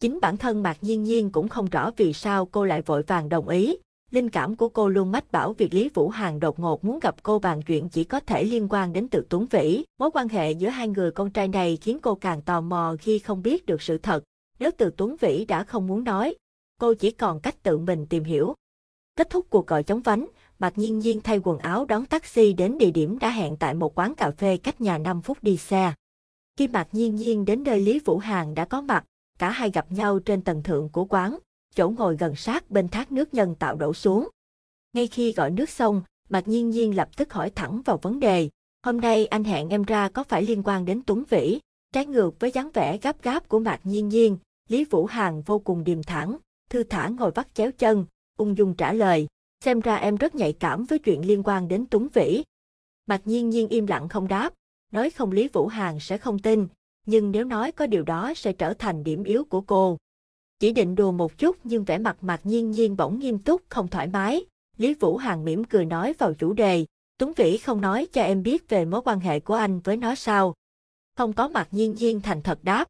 Chính bản thân Mạc Nhiên Nhiên cũng không rõ vì sao cô lại vội vàng đồng ý. Linh cảm của cô luôn mách bảo việc Lý Vũ Hàn đột ngột muốn gặp cô bàn chuyện chỉ có thể liên quan đến Từ Tuấn Vĩ. Mối quan hệ giữa hai người con trai này khiến cô càng tò mò khi không biết được sự thật. Nếu Từ Tuấn Vĩ đã không muốn nói, cô chỉ còn cách tự mình tìm hiểu. Kết thúc cuộc gọi chống vánh, Mạc Nhiên Nhiên thay quần áo đón taxi đến địa điểm đã hẹn tại một quán cà phê cách nhà 5 phút đi xe. Khi Mạc Nhiên Nhiên đến nơi Lý Vũ Hàn đã có mặt, cả hai gặp nhau trên tầng thượng của quán, chỗ ngồi gần sát bên thác nước nhân tạo đổ xuống. Ngay khi gọi nước xong, Mạc Nhiên Nhiên lập tức hỏi thẳng vào vấn đề. Hôm nay anh hẹn em ra có phải liên quan đến Tuấn Vĩ? Trái ngược với dáng vẻ gấp gáp của Mạc Nhiên Nhiên, Lý Vũ Hàn vô cùng điềm thẳng, thư thả ngồi vắt chéo chân, ung dung trả lời. Xem ra em rất nhạy cảm với chuyện liên quan đến Tuấn Vĩ. Mạc Nhiên Nhiên im lặng không đáp, nói không Lý Vũ Hàn sẽ không tin, nhưng nếu nói có điều đó sẽ trở thành điểm yếu của cô. Chỉ định đùa một chút nhưng vẻ mặt Mạc Nhiên Nhiên bỗng nghiêm túc không thoải mái. Lý Vũ Hàn mỉm cười nói vào chủ đề, Tuấn Vĩ không nói cho em biết về mối quan hệ của anh với nó sao. Không có mặt Nhiên Nhiên thành thật đáp.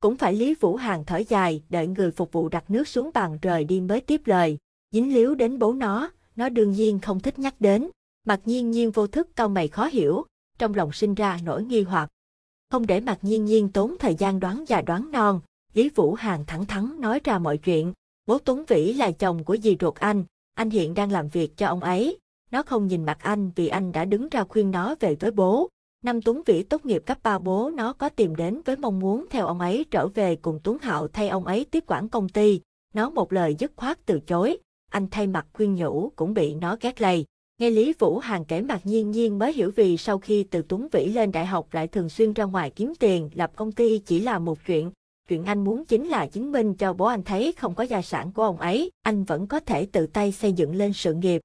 Cũng phải Lý Vũ Hàn thở dài, đợi người phục vụ đặt nước xuống bàn rời đi mới tiếp lời. Dính líu đến bố nó, nó đương nhiên không thích nhắc đến. Mặt Nhiên Nhiên vô thức cau mày khó hiểu, trong lòng sinh ra nỗi nghi hoặc. Không để mặt Nhiên Nhiên tốn thời gian đoán già đoán non, Lý Vũ hàng thẳng thắn nói ra mọi chuyện. Bố Tuấn Vĩ là chồng của dì ruột anh, anh hiện đang làm việc cho ông ấy. Nó không nhìn mặt anh vì anh đã đứng ra khuyên nó về với bố. Năm Tuấn Vĩ tốt nghiệp cấp 3 bố nó có tìm đến với mong muốn theo ông ấy trở về cùng Tuấn Hạo thay ông ấy tiếp quản công ty. Nó một lời dứt khoát từ chối, anh thay mặt khuyên nhủ cũng bị nó ghét lầy. Nghe Lý Vũ hàng kể mặt nhiên nhiên mới hiểu vì sau khi từ Tuấn Vĩ lên đại học lại thường xuyên ra ngoài kiếm tiền, lập công ty chỉ là một chuyện. Chuyện anh muốn chính là chứng minh cho bố anh thấy không có gia sản của ông ấy, anh vẫn có thể tự tay xây dựng lên sự nghiệp.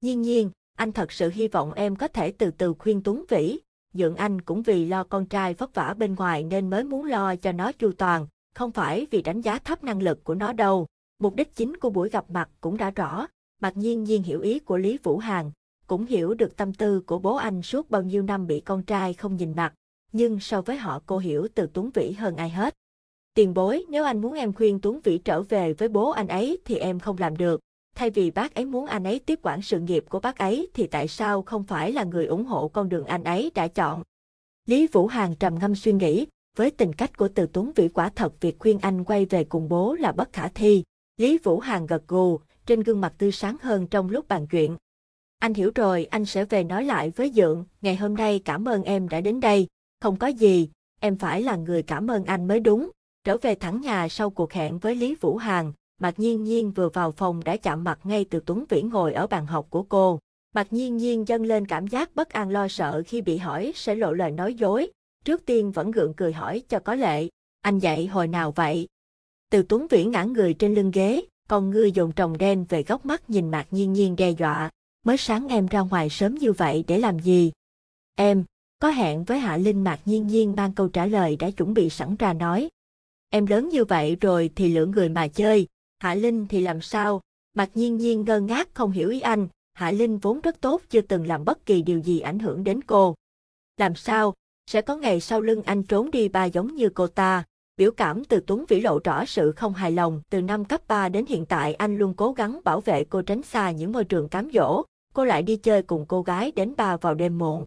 Nhiên nhiên, anh thật sự hy vọng em có thể từ từ khuyên Tuấn Vĩ. Dượng anh cũng vì lo con trai vất vả bên ngoài nên mới muốn lo cho nó chu toàn, không phải vì đánh giá thấp năng lực của nó đâu. Mục đích chính của buổi gặp mặt cũng đã rõ, mặc nhiên nhiên hiểu ý của Lý Vũ hàng cũng hiểu được tâm tư của bố anh suốt bao nhiêu năm bị con trai không nhìn mặt, nhưng so với họ cô hiểu từ Tuấn Vĩ hơn ai hết. Tiền bối, nếu anh muốn em khuyên Tuấn Vĩ trở về với bố anh ấy thì em không làm được. Thay vì bác ấy muốn anh ấy tiếp quản sự nghiệp của bác ấy thì tại sao không phải là người ủng hộ con đường anh ấy đã chọn? Lý Vũ Hàn trầm ngâm suy nghĩ, với tình cách của từ Tuấn Vĩ quả thật việc khuyên anh quay về cùng bố là bất khả thi. Lý Vũ Hàn gật gù, trên gương mặt tươi sáng hơn trong lúc bàn chuyện. Anh hiểu rồi, anh sẽ về nói lại với Dượng, ngày hôm nay cảm ơn em đã đến đây. Không có gì, em phải là người cảm ơn anh mới đúng. Trở về thẳng nhà sau cuộc hẹn với Lý Vũ Hàn, Mạc Nhiên Nhiên vừa vào phòng đã chạm mặt ngay từ Tuấn Vĩ ngồi ở bàn học của cô. Mạc Nhiên Nhiên dâng lên cảm giác bất an lo sợ khi bị hỏi sẽ lộ lời nói dối. Trước tiên vẫn gượng cười hỏi cho có lệ, anh dậy hồi nào vậy? Từ Tuấn Vĩ ngã người trên lưng ghế, còn ngươi dồn trồng đen về góc mắt nhìn Mạc Nhiên Nhiên đe dọa. Mới sáng em ra ngoài sớm như vậy để làm gì? Em, có hẹn với Hạ Linh Mạc Nhiên Nhiên mang câu trả lời đã chuẩn bị sẵn ra nói. Em lớn như vậy rồi thì lựa người mà chơi, Hạ Linh thì làm sao? Mạc Nhiên Nhiên ngơ ngác không hiểu ý anh, Hạ Linh vốn rất tốt chưa từng làm bất kỳ điều gì ảnh hưởng đến cô. Làm sao? Sẽ có ngày sau lưng anh trốn đi ba giống như cô ta. Biểu cảm từ Tuấn Vĩ lộ rõ sự không hài lòng, từ năm cấp 3 đến hiện tại anh luôn cố gắng bảo vệ cô tránh xa những môi trường cám dỗ, cô lại đi chơi cùng cô gái đến ba vào đêm muộn.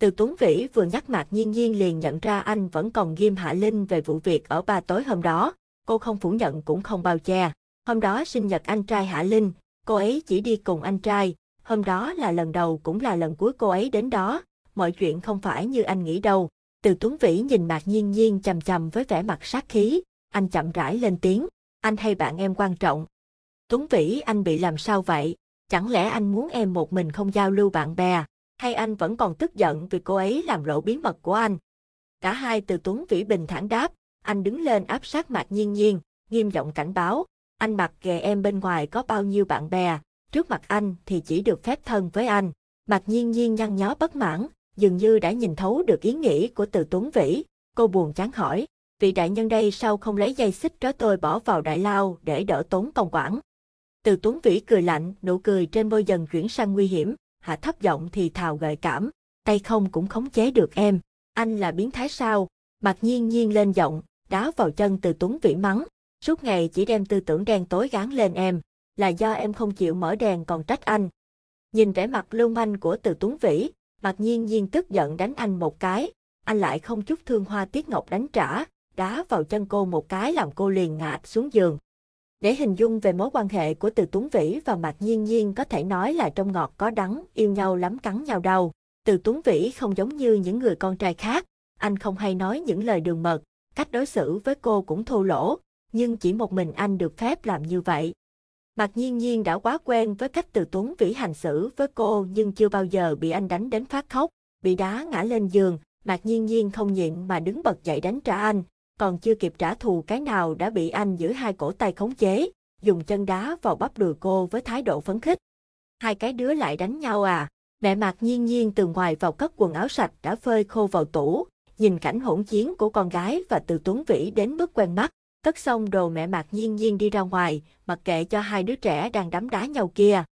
Từ Tuấn Vĩ vừa nhắc Mạc Nhiên Nhiên liền nhận ra anh vẫn còn ghim Hạ Linh về vụ việc ở ba tối hôm đó, cô không phủ nhận cũng không bao che. Hôm đó sinh nhật anh trai Hạ Linh, cô ấy chỉ đi cùng anh trai, hôm đó là lần đầu cũng là lần cuối cô ấy đến đó, mọi chuyện không phải như anh nghĩ đâu. Từ Tuấn Vĩ nhìn Mạc Nhiên Nhiên chầm chầm với vẻ mặt sát khí, anh chậm rãi lên tiếng, anh hay bạn em quan trọng. Tuấn Vĩ anh bị làm sao vậy? Chẳng lẽ anh muốn em một mình không giao lưu bạn bè, hay anh vẫn còn tức giận vì cô ấy làm lộ bí mật của anh? Cả hai từ Tuấn Vĩ bình thản đáp, anh đứng lên áp sát Mạc Nhiên Nhiên, nghiêm giọng cảnh báo, anh mặc kệ em bên ngoài có bao nhiêu bạn bè, trước mặt anh thì chỉ được phép thân với anh. Mạc Nhiên Nhiên nhăn nhó bất mãn, dường như đã nhìn thấu được ý nghĩ của từ Tuấn Vĩ. Cô buồn chán hỏi, vị đại nhân đây sao không lấy dây xích trói tôi bỏ vào đại lao để đỡ tốn công quản. Từ Tuấn Vĩ cười lạnh, nụ cười trên môi dần chuyển sang nguy hiểm, hạ thấp giọng thì thào gợi cảm, tay không cũng khống chế được em. Anh là biến thái sao? Mặc nhiên nhiên lên giọng, đá vào chân từ Tuấn Vĩ mắng. Suốt ngày chỉ đem tư tưởng đen tối gán lên em, là do em không chịu mở đèn còn trách anh. Nhìn vẻ mặt lưu manh của từ Tuấn Vĩ, mặc nhiên nhiên tức giận đánh anh một cái, anh lại không chút thương hoa tiết ngọc đánh trả, đá vào chân cô một cái làm cô liền ngã xuống giường. Để hình dung về mối quan hệ của Từ Tuấn Vĩ và Mạc Nhiên Nhiên có thể nói là trong ngọt có đắng, yêu nhau lắm cắn nhau đau. Từ Tuấn Vĩ không giống như những người con trai khác, anh không hay nói những lời đường mật, cách đối xử với cô cũng thô lỗ, nhưng chỉ một mình anh được phép làm như vậy. Mạc Nhiên Nhiên đã quá quen với cách Từ Tuấn Vĩ hành xử với cô nhưng chưa bao giờ bị anh đánh đến phát khóc, bị đá ngã lên giường, Mạc Nhiên Nhiên không nhịn mà đứng bật dậy đánh trả anh, còn chưa kịp trả thù cái nào đã bị anh giữ hai cổ tay khống chế, dùng chân đá vào bắp đùi cô với thái độ phấn khích. Hai cái đứa lại đánh nhau à? Mẹ Mạc Nhiên Nhiên từ ngoài vào cất quần áo sạch đã phơi khô vào tủ, nhìn cảnh hỗn chiến của con gái và từ Tuấn Vĩ đến mức quen mắt. Cất xong đồ mẹ Mạc Nhiên Nhiên đi ra ngoài, mặc kệ cho hai đứa trẻ đang đấm đá nhau kia.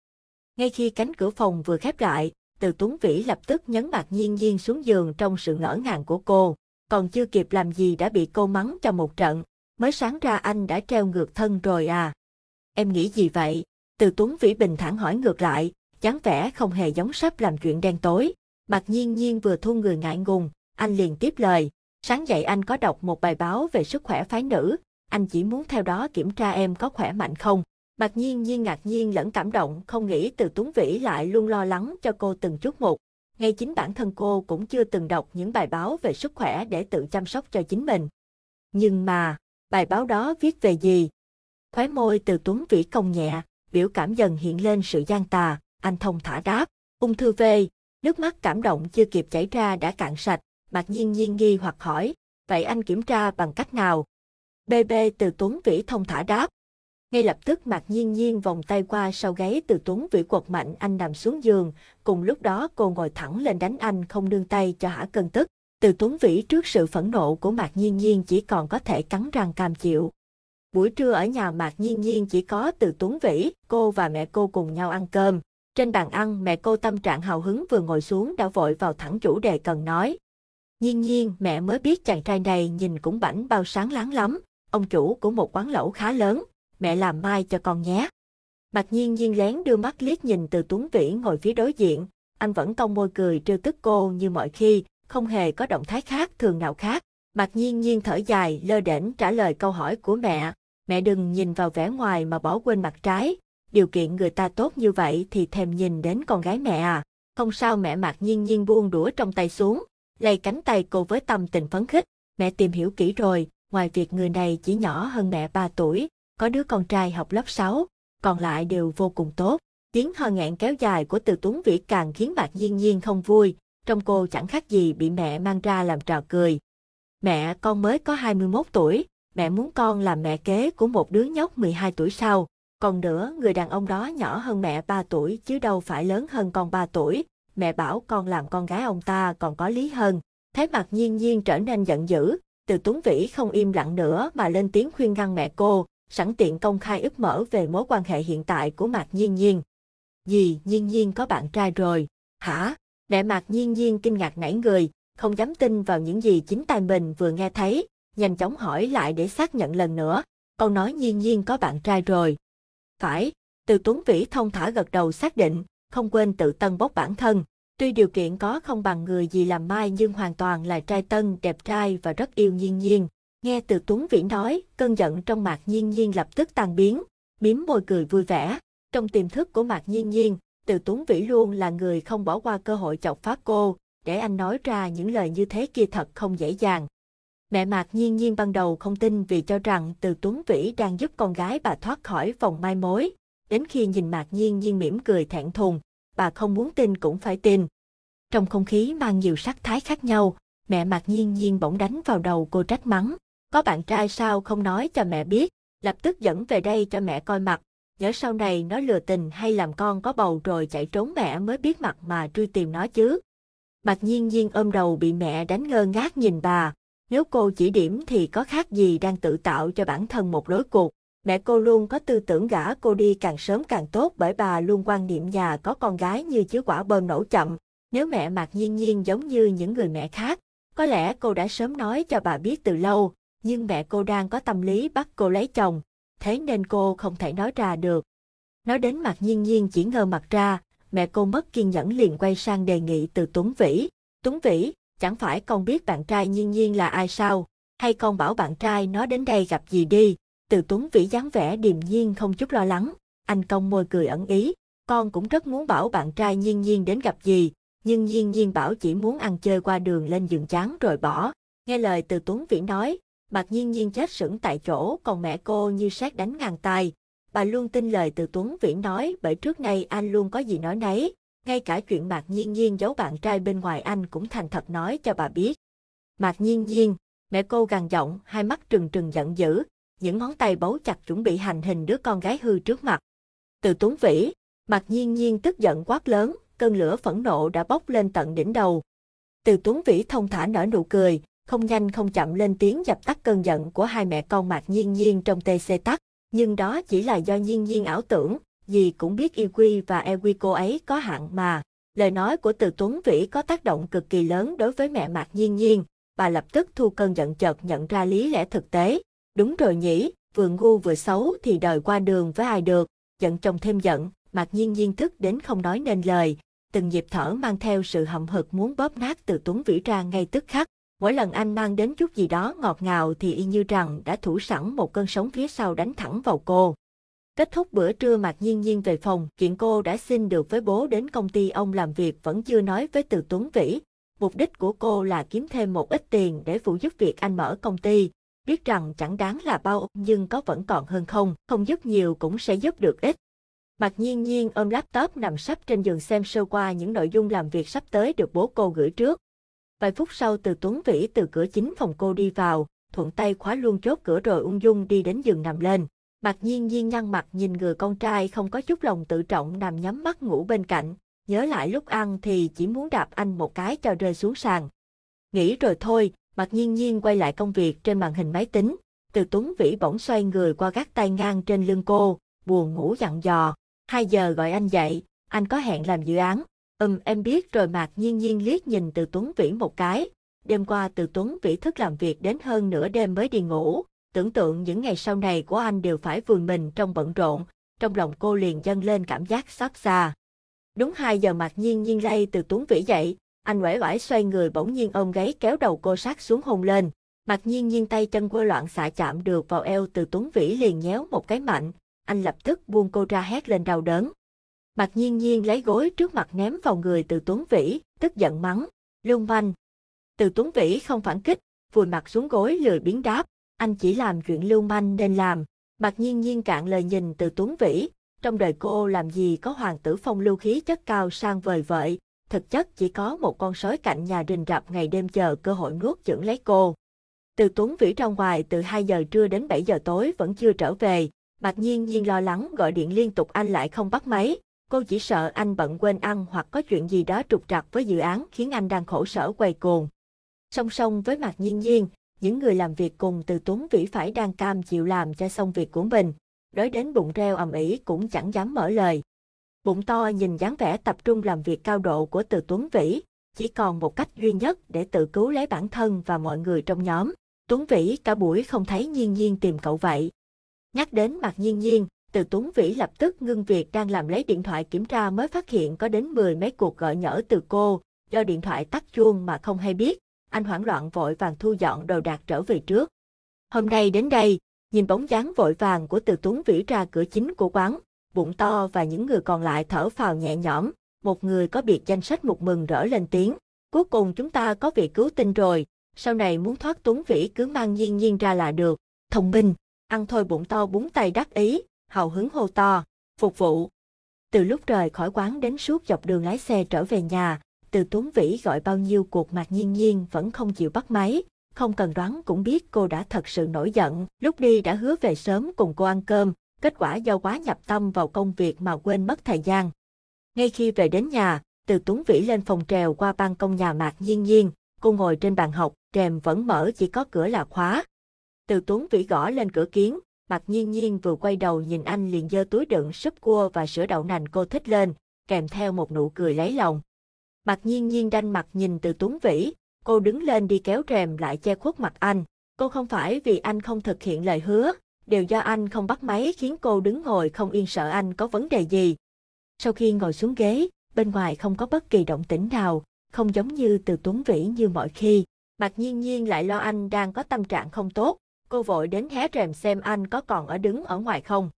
Ngay khi cánh cửa phòng vừa khép lại, từ Tuấn Vĩ lập tức nhấn Mạc Nhiên Nhiên xuống giường trong sự ngỡ ngàng của cô. Còn chưa kịp làm gì đã bị cô mắng cho một trận, mới sáng ra anh đã treo ngược thân rồi à. Em nghĩ gì vậy? Từ Tuấn Vĩ bình thản hỏi ngược lại, dáng vẻ không hề giống sắp làm chuyện đen tối. Mạc Nhiên Nhiên vừa thu người ngại ngùng, anh liền tiếp lời. Sáng dậy anh có đọc một bài báo về sức khỏe phái nữ, anh chỉ muốn theo đó kiểm tra em có khỏe mạnh không. Mặc Nhiên Nhiên ngạc nhiên lẫn cảm động, không nghĩ từ Tuấn Vĩ lại luôn lo lắng cho cô từng chút một. Ngay chính bản thân cô cũng chưa từng đọc những bài báo về sức khỏe để tự chăm sóc cho chính mình. Nhưng mà, bài báo đó viết về gì? Khóe môi từ Tuấn Vĩ công nhẹ, biểu cảm dần hiện lên sự gian tà, anh thông thả đáp, ung thư V, nước mắt cảm động chưa kịp chảy ra đã cạn sạch, mặc Nhiên Nhiên nghi hoặc hỏi, vậy anh kiểm tra bằng cách nào? BB từ Tuấn Vĩ thông thả đáp. Ngay lập tức Mạc Nhiên Nhiên vòng tay qua sau gáy từ Tuấn Vĩ quật mạnh anh nằm xuống giường, cùng lúc đó cô ngồi thẳng lên đánh anh không nương tay cho hả cơn tức. Từ Tuấn Vĩ trước sự phẫn nộ của Mạc Nhiên Nhiên chỉ còn có thể cắn răng cam chịu. Buổi trưa ở nhà Mạc Nhiên Nhiên chỉ có từ Tuấn Vĩ, cô và mẹ cô cùng nhau ăn cơm. Trên bàn ăn, mẹ cô tâm trạng hào hứng vừa ngồi xuống đã vội vào thẳng chủ đề cần nói. Nhiên nhiên, mẹ mới biết chàng trai này nhìn cũng bảnh bao sáng láng lắm, ông chủ của một quán lẩu khá lớn, mẹ làm mai cho con nhé. Mạc nhiên nhiên lén đưa mắt liếc nhìn từ Tuấn Vĩ ngồi phía đối diện, anh vẫn cong môi cười trêu tức cô như mọi khi, không hề có động thái khác thường nào khác. Mạc nhiên nhiên thở dài, lơ đễnh trả lời câu hỏi của mẹ, mẹ đừng nhìn vào vẻ ngoài mà bỏ quên mặt trái, điều kiện người ta tốt như vậy thì thèm nhìn đến con gái mẹ à. Không sao mẹ Mạc nhiên nhiên buông đũa trong tay xuống, lay cánh tay cô với tâm tình phấn khích, mẹ tìm hiểu kỹ rồi, ngoài việc người này chỉ nhỏ hơn mẹ 3 tuổi, có đứa con trai học lớp 6, còn lại đều vô cùng tốt. Tiếng ho nghẹn kéo dài của từ Tuấn Vĩ càng khiến Mạc Nhiên Nhiên không vui, trong cô chẳng khác gì bị mẹ mang ra làm trò cười. Mẹ con mới có 21 tuổi, mẹ muốn con làm mẹ kế của một đứa nhóc 12 tuổi sau. Còn nữa, người đàn ông đó nhỏ hơn mẹ 3 tuổi chứ đâu phải lớn hơn con 3 tuổi. Mẹ bảo con làm con gái ông ta còn có lý hơn. Thấy mặt nhiên nhiên trở nên giận dữ, từ Tuấn Vĩ không im lặng nữa mà lên tiếng khuyên ngăn mẹ cô, sẵn tiện công khai ức mở về mối quan hệ hiện tại của Mạc Nhiên Nhiên. Dì, Nhiên Nhiên có bạn trai rồi. Hả? Mẹ Mạc Nhiên Nhiên kinh ngạc nảy người, không dám tin vào những gì chính tai mình vừa nghe thấy, nhanh chóng hỏi lại để xác nhận lần nữa. Con nói Nhiên Nhiên có bạn trai rồi. Phải, từ Tuấn Vĩ thông thả gật đầu xác định, không quên tự tân bốc bản thân. Tuy điều kiện có không bằng người gì làm mai nhưng hoàn toàn là trai tân, đẹp trai và rất yêu nhiên nhiên. Nghe từ Tuấn Vĩ nói, cơn giận trong Mạc Nhiên Nhiên lập tức tan biến, miếm môi cười vui vẻ. Trong tiềm thức của Mạc Nhiên Nhiên, từ Tuấn Vĩ luôn là người không bỏ qua cơ hội chọc phá cô, để anh nói ra những lời như thế kia thật không dễ dàng. Mẹ Mạc Nhiên Nhiên ban đầu không tin vì cho rằng từ Tuấn Vĩ đang giúp con gái bà thoát khỏi vòng mai mối. Đến khi nhìn Mạc Nhiên Nhiên mỉm cười thẹn thùng, bà không muốn tin cũng phải tin. Trong không khí mang nhiều sắc thái khác nhau, mẹ Mạc Nhiên Nhiên bỗng đánh vào đầu cô trách mắng. Có bạn trai sao không nói cho mẹ biết, lập tức dẫn về đây cho mẹ coi mặt, nhớ sau này nó lừa tình hay làm con có bầu rồi chạy trốn mẹ mới biết mặt mà truy tìm nó chứ. Mạc nhiên nhiên ôm đầu bị mẹ đánh ngơ ngác nhìn bà, nếu cô chỉ điểm thì có khác gì đang tự tạo cho bản thân một rối cuộc. Mẹ cô luôn có tư tưởng gả cô đi càng sớm càng tốt bởi bà luôn quan niệm nhà có con gái như chứ quả bơm nổ chậm. Nếu mẹ Mạc Nhiên Nhiên giống như những người mẹ khác, có lẽ cô đã sớm nói cho bà biết từ lâu, nhưng mẹ cô đang có tâm lý bắt cô lấy chồng, thế nên cô không thể nói ra được. Nói đến mặt nhiên nhiên chỉ ngơ mặt ra, mẹ cô mất kiên nhẫn liền quay sang đề nghị từ Tuấn Vĩ. Tuấn Vĩ, chẳng phải con biết bạn trai nhiên nhiên là ai sao, hay con bảo bạn trai nó đến đây gặp gì đi. Từ Tuấn Vĩ dáng vẻ điềm nhiên không chút lo lắng, anh cong môi cười ẩn ý, con cũng rất muốn bảo bạn trai nhiên nhiên đến gặp gì, nhưng nhiên nhiên bảo chỉ muốn ăn chơi qua đường lên giường chán rồi bỏ. Nghe lời từ Tuấn Vĩ nói, mặt nhiên nhiên chết sững tại chỗ còn mẹ cô như sát đánh ngàn tay. Bà luôn tin lời từ Tuấn Vĩ nói bởi trước nay anh luôn có gì nói nấy, ngay cả chuyện Mạc Nhiên Nhiên giấu bạn trai bên ngoài anh cũng thành thật nói cho bà biết. Mạc Nhiên Nhiên, mẹ cô gằn giọng, hai mắt trừng trừng giận dữ, những ngón tay bấu chặt chuẩn bị hành hình đứa con gái hư trước mặt. Từ Tuấn Vĩ, mặt Nhiên Nhiên tức giận quát lớn, cơn lửa phẫn nộ đã bốc lên tận đỉnh đầu. Từ Tuấn Vĩ thông thả nở nụ cười, không nhanh không chậm lên tiếng dập tắt cơn giận của hai mẹ con Mạc Nhiên Nhiên trong TC tắc, nhưng đó chỉ là do Nhiên Nhiên ảo tưởng, gì cũng biết yêu quy và EQ cô ấy có hạn mà. Lời nói của Từ Tuấn Vĩ có tác động cực kỳ lớn đối với mẹ Mạc Nhiên Nhiên, bà lập tức thu cơn giận chợt nhận ra lý lẽ thực tế. Đúng rồi nhỉ, vừa ngu vừa xấu thì đời qua đường với ai được, giận chồng thêm giận, Mặc Nhiên Nhiên thức đến không nói nên lời, từng nhịp thở mang theo sự hậm hực muốn bóp nát Từ Tuấn Vĩ ra ngay tức khắc. Mỗi lần anh mang đến chút gì đó ngọt ngào thì y như rằng đã thủ sẵn một cơn sóng phía sau đánh thẳng vào cô. Kết thúc bữa trưa Mạc Nhiên Nhiên về phòng, chuyện cô đã xin được với bố đến công ty ông làm việc vẫn chưa nói với Từ Tuấn Vĩ. Mục đích của cô là kiếm thêm một ít tiền để phụ giúp việc anh mở công ty. Biết rằng chẳng đáng là bao nhưng có vẫn còn hơn không, không giúp nhiều cũng sẽ giúp được ít. Mạc Nhiên Nhiên ôm laptop nằm sắp trên giường xem sơ qua những nội dung làm việc sắp tới được bố cô gửi trước. Vài phút sau từ Tuấn Vĩ từ cửa chính phòng cô đi vào, thuận tay khóa luôn chốt cửa rồi ung dung đi đến giường nằm lên. Mặc nhiên nhiên nhăn mặt nhìn người con trai không có chút lòng tự trọng nằm nhắm mắt ngủ bên cạnh, nhớ lại lúc ăn thì chỉ muốn đạp anh một cái cho rơi xuống sàn. Nghĩ rồi thôi, Mặt nhiên nhiên quay lại công việc trên màn hình máy tính, từ Tuấn Vĩ bỗng xoay người qua gác tay ngang trên lưng cô, buồn ngủ dặn dò, hai giờ gọi anh dậy, anh có hẹn làm dự án. Ừm em biết rồi Mạc Nhiên Nhiên liếc nhìn từ Tuấn Vĩ một cái. Đêm qua từ Tuấn Vĩ thức làm việc đến hơn nửa đêm mới đi ngủ. Tưởng tượng những ngày sau này của anh đều phải vùi mình trong bận rộn. Trong lòng cô liền dâng lên cảm giác xót xa. Đúng 2 giờ Mạc Nhiên Nhiên lay từ Tuấn Vĩ dậy. Anh uể oải xoay người bỗng nhiên ôm gáy kéo đầu cô sát xuống hôn lên. Mặc Nhiên Nhiên tay chân quơ loạn xạ chạm được vào eo từ Tuấn Vĩ liền nhéo một cái mạnh. Anh lập tức buông cô ra hét lên đau đớn. Mặc nhiên nhiên lấy gối trước mặt ném vào người từ Tuấn Vĩ, tức giận mắng, lưu manh. Từ Tuấn Vĩ không phản kích, vùi mặt xuống gối lười biến đáp, anh chỉ làm chuyện lưu manh nên làm. Mặc nhiên nhiên cạn lời nhìn từ Tuấn Vĩ, trong đời cô làm gì có hoàng tử phong lưu khí chất cao sang vời vợi, thực chất chỉ có một con sói cạnh nhà rình rập ngày đêm chờ cơ hội nuốt chửng lấy cô. Từ Tuấn Vĩ ra ngoài từ 2 giờ trưa đến 7 giờ tối vẫn chưa trở về, Mạc nhiên nhiên lo lắng gọi điện liên tục anh lại không bắt máy, Cô chỉ sợ anh bận quên ăn hoặc có chuyện gì đó trục trặc với dự án khiến anh đang khổ sở quay cuồng. Song song với mặt nhiên nhiên, những người làm việc cùng từ Tuấn Vĩ phải đang cam chịu làm cho xong việc của mình. Đói đến bụng reo ầm ĩ cũng chẳng dám mở lời. Bụng to nhìn dáng vẻ tập trung làm việc cao độ của từ Tuấn Vĩ, chỉ còn một cách duy nhất để tự cứu lấy bản thân và mọi người trong nhóm. Tuấn Vĩ cả buổi không thấy nhiên nhiên tìm cậu vậy. Nhắc đến mặt nhiên nhiên, từ Tuấn Vĩ lập tức ngưng việc đang làm lấy điện thoại kiểm tra mới phát hiện có đến 10 mấy cuộc gọi nhỡ từ cô, do điện thoại tắt chuông mà không hay biết, anh hoảng loạn vội vàng thu dọn đồ đạc trở về trước. Hôm nay đến đây, nhìn bóng dáng vội vàng của từ Tuấn Vĩ ra cửa chính của quán, bụng to và những người còn lại thở phào nhẹ nhõm, một người có biệt danh sách một mừng rỡ lên tiếng. Cuối cùng chúng ta có vị cứu tinh rồi, sau này muốn thoát Tuấn Vĩ cứ mang nhiên nhiên ra là được. Thông minh, ăn thôi bụng to búng tay đắc ý, hào hứng hô to, phục vụ. Từ lúc rời khỏi quán đến suốt dọc đường lái xe trở về nhà, từ Tuấn Vĩ gọi bao nhiêu cuộc mạc nhiên nhiên vẫn không chịu bắt máy, không cần đoán cũng biết cô đã thật sự nổi giận, lúc đi đã hứa về sớm cùng cô ăn cơm, kết quả do quá nhập tâm vào công việc mà quên mất thời gian. Ngay khi về đến nhà, từ Tuấn Vĩ lên phòng trèo qua ban công nhà mạc nhiên nhiên, cô ngồi trên bàn học, rèm vẫn mở chỉ có cửa là khóa. Từ Tuấn Vĩ gõ lên cửa kiến, Mạc Nhiên Nhiên vừa quay đầu nhìn anh liền giơ túi đựng súp cua và sữa đậu nành cô thích lên, kèm theo một nụ cười lấy lòng. Mạc Nhiên Nhiên đanh mặt nhìn từ Tuấn Vĩ, cô đứng lên đi kéo rèm lại che khuất mặt anh. Cô không phải vì anh không thực hiện lời hứa, đều do anh không bắt máy khiến cô đứng ngồi không yên sợ anh có vấn đề gì. Sau khi ngồi xuống ghế, bên ngoài không có bất kỳ động tĩnh nào, không giống như từ Tuấn Vĩ như mọi khi. Mạc nhiên nhiên lại lo anh đang có tâm trạng không tốt, cô vội đến hé rèm xem anh có còn ở đứng ở ngoài không.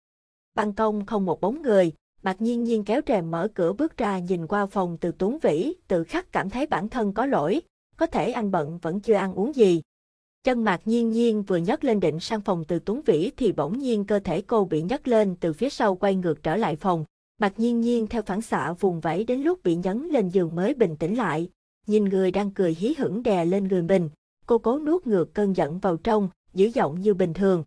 Ban công không một bóng người, Mạc nhiên nhiên kéo rèm mở cửa bước ra nhìn qua phòng từ Tuấn Vĩ, tự khắc cảm thấy bản thân có lỗi, có thể anh bận vẫn chưa ăn uống gì. Chân mạc nhiên nhiên vừa nhấc lên định sang phòng từ Tuấn Vĩ thì bỗng nhiên cơ thể cô bị nhấc lên từ phía sau quay ngược trở lại phòng. Mạc nhiên nhiên theo phản xạ vùng vẫy đến lúc bị nhấn lên giường mới bình tĩnh lại. Nhìn người đang cười hí hửng đè lên người mình, cô cố nuốt ngược cơn giận vào trong, giữ giọng như bình thường.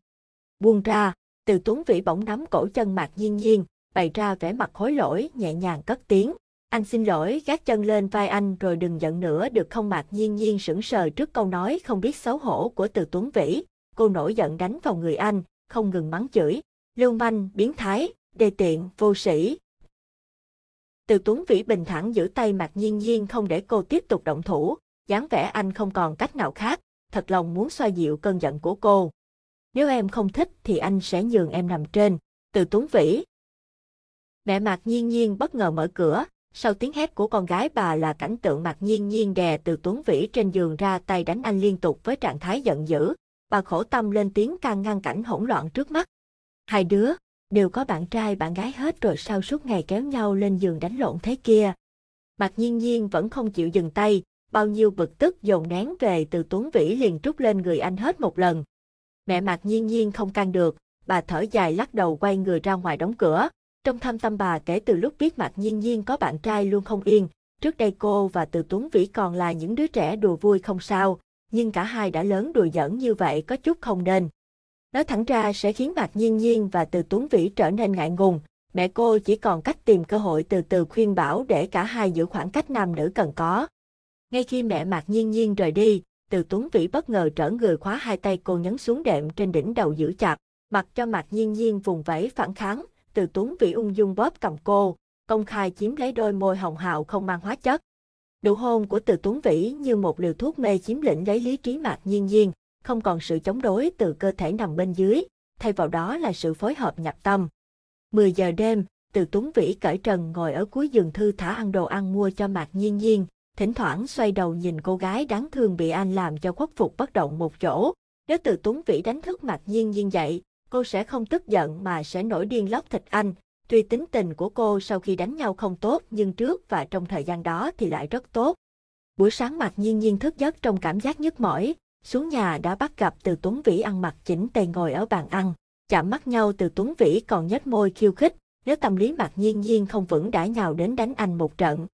Buông ra, từ Tuấn Vĩ bỗng nắm cổ chân Mạc nhiên nhiên, bày ra vẻ mặt hối lỗi, nhẹ nhàng cất tiếng. Anh xin lỗi, gác chân lên vai anh rồi đừng giận nữa được không mạc nhiên nhiên sững sờ trước câu nói không biết xấu hổ của từ Tuấn Vĩ. Cô nổi giận đánh vào người anh, không ngừng mắng chửi. Lưu manh, biến thái, đề tiện, vô sĩ. Từ Tuấn Vĩ bình thản giữ tay mạc nhiên nhiên không để cô tiếp tục động thủ, dáng vẻ anh không còn cách nào khác, thật lòng muốn xoa dịu cơn giận của cô. Nếu em không thích thì anh sẽ nhường em nằm trên. Từ Tuấn Vĩ, Mẹ Mạc Nhiên Nhiên bất ngờ mở cửa, sau tiếng hét của con gái bà là cảnh tượng mặt Nhiên Nhiên đè từ Tuấn Vĩ trên giường ra tay đánh anh liên tục với trạng thái giận dữ. Bà khổ tâm lên tiếng can ngăn cảnh hỗn loạn trước mắt. Hai đứa, đều có bạn trai bạn gái hết rồi sao suốt ngày kéo nhau lên giường đánh lộn thế kia. Mặt Nhiên Nhiên vẫn không chịu dừng tay, bao nhiêu bực tức dồn nén về từ Tuấn Vĩ liền trút lên người anh hết một lần. Mẹ mặt Nhiên Nhiên không can được, bà thở dài lắc đầu quay người ra ngoài đóng cửa. Trong thâm tâm bà kể từ lúc biết Mạc Nhiên Nhiên có bạn trai luôn không yên, trước đây cô và Từ Tuấn Vĩ còn là những đứa trẻ đùa vui không sao, nhưng cả hai đã lớn đùa giỡn như vậy có chút không nên. Nói thẳng ra sẽ khiến Mạc Nhiên Nhiên và Từ Tuấn Vĩ trở nên ngại ngùng, mẹ cô chỉ còn cách tìm cơ hội từ từ khuyên bảo để cả hai giữ khoảng cách nam nữ cần có. Ngay khi mẹ Mạc Nhiên Nhiên rời đi, Từ Tuấn Vĩ bất ngờ trở người khóa hai tay cô nhấn xuống đệm trên đỉnh đầu giữ chặt, mặc cho Mạc Nhiên Nhiên vùng vẫy phản kháng, từ Tuấn Vĩ ung dung bóp cầm cô, công khai chiếm lấy đôi môi hồng hào không mang hóa chất. Nụ hôn của từ Tuấn Vĩ như một liều thuốc mê chiếm lĩnh lấy lý trí mạc nhiên nhiên, không còn sự chống đối từ cơ thể nằm bên dưới, thay vào đó là sự phối hợp nhập tâm. 10 giờ đêm, từ Tuấn Vĩ cởi trần ngồi ở cuối giường thư thả ăn đồ ăn mua cho mạc nhiên nhiên, thỉnh thoảng xoay đầu nhìn cô gái đáng thương bị anh làm cho khuất phục bất động một chỗ. Nếu từ Tuấn Vĩ đánh thức mạc nhiên nhiên dậy, cô sẽ không tức giận mà sẽ nổi điên lóc thịt anh. Tuy tính tình của cô sau khi đánh nhau không tốt nhưng trước và trong thời gian đó thì lại rất tốt. Buổi sáng mặc nhiên nhiên thức giấc trong cảm giác nhức mỏi, xuống nhà đã bắt gặp từ Tuấn Vĩ ăn mặc chỉnh tề ngồi ở bàn ăn. Chạm mắt nhau từ Tuấn Vĩ còn nhếch môi khiêu khích, nếu tâm lý mặc nhiên nhiên không vững đã nhào đến đánh anh một trận.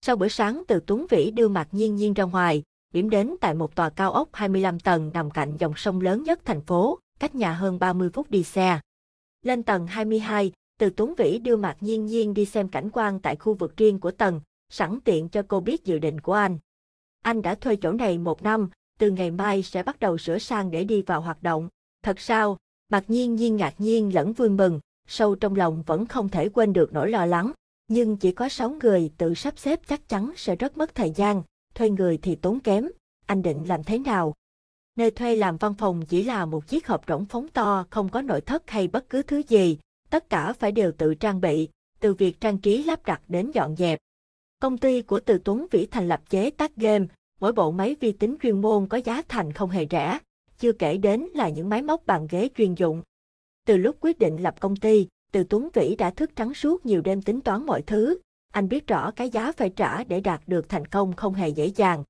Sau bữa sáng từ Tuấn Vĩ đưa mặc nhiên nhiên ra ngoài, điểm đến tại một tòa cao ốc 25 tầng nằm cạnh dòng sông lớn nhất thành phố cách nhà hơn 30 phút đi xe. Lên tầng 22, từ Tuấn Vĩ đưa Mạc Nhiên Nhiên đi xem cảnh quan tại khu vực riêng của tầng, sẵn tiện cho cô biết dự định của anh. Anh đã thuê chỗ này một năm, từ ngày mai sẽ bắt đầu sửa sang để đi vào hoạt động. Thật sao? Mạc Nhiên Nhiên ngạc nhiên lẫn vui mừng, sâu trong lòng vẫn không thể quên được nỗi lo lắng. Nhưng chỉ có 6 người tự sắp xếp chắc chắn sẽ rất mất thời gian, thuê người thì tốn kém. Anh định làm thế nào? Nơi thuê làm văn phòng chỉ là một chiếc hộp rỗng phóng to không có nội thất hay bất cứ thứ gì, tất cả phải đều tự trang bị, từ việc trang trí lắp đặt đến dọn dẹp. Công ty của Từ Tuấn Vĩ thành lập chế tác game, mỗi bộ máy vi tính chuyên môn có giá thành không hề rẻ, chưa kể đến là những máy móc bàn ghế chuyên dụng. Từ lúc quyết định lập công ty, Từ Tuấn Vĩ đã thức trắng suốt nhiều đêm tính toán mọi thứ, anh biết rõ cái giá phải trả để đạt được thành công không hề dễ dàng,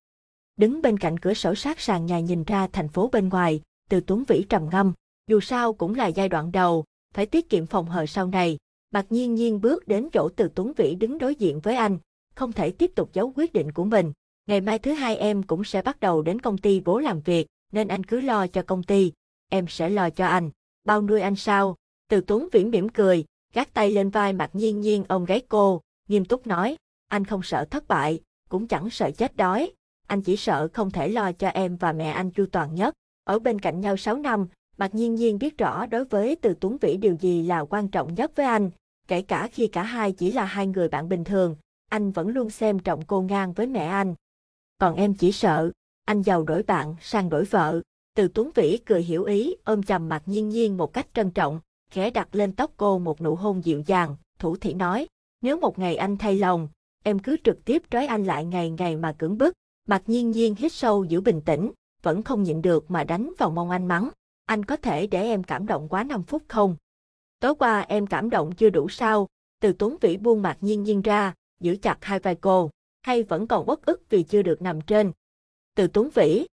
Đứng bên cạnh cửa sổ sát sàn nhà nhìn ra thành phố bên ngoài, từ Tuấn Vĩ trầm ngâm, dù sao cũng là giai đoạn đầu, phải tiết kiệm phòng hờ sau này. Mặc nhiên nhiên bước đến chỗ từ Tuấn Vĩ đứng đối diện với anh, không thể tiếp tục giấu quyết định của mình. Ngày mai thứ hai em cũng sẽ bắt đầu đến công ty bố làm việc, nên anh cứ lo cho công ty, em sẽ lo cho anh. Bao nuôi anh sao? Từ Tuấn Vĩ mỉm cười, gác tay lên vai mặc nhiên nhiên ông gái cô, nghiêm túc nói, anh không sợ thất bại, cũng chẳng sợ chết đói, anh chỉ sợ không thể lo cho em và mẹ anh chu toàn nhất. Ở bên cạnh nhau 6 năm, Mạc Nhiên Nhiên biết rõ đối với Từ Tuấn Vĩ điều gì là quan trọng nhất với anh, kể cả khi cả hai chỉ là hai người bạn bình thường, anh vẫn luôn xem trọng cô ngang với mẹ anh. Còn em chỉ sợ, anh giàu đổi bạn sang đổi vợ. Từ Tuấn Vĩ cười hiểu ý, ôm chầm Mạc nhiên nhiên một cách trân trọng, khẽ đặt lên tóc cô một nụ hôn dịu dàng, thủ thị nói, nếu một ngày anh thay lòng, em cứ trực tiếp trói anh lại ngày ngày mà cưỡng bức. Mặt nhiên nhiên hít sâu giữ bình tĩnh, vẫn không nhịn được mà đánh vào mong anh mắng. Anh có thể để em cảm động quá 5 phút không? Tối qua em cảm động chưa đủ sao? Từ Tuấn Vĩ buông mặt nhiên nhiên ra, giữ chặt hai vai cô, hay vẫn còn bất ức vì chưa được nằm trên. Từ Tuấn Vĩ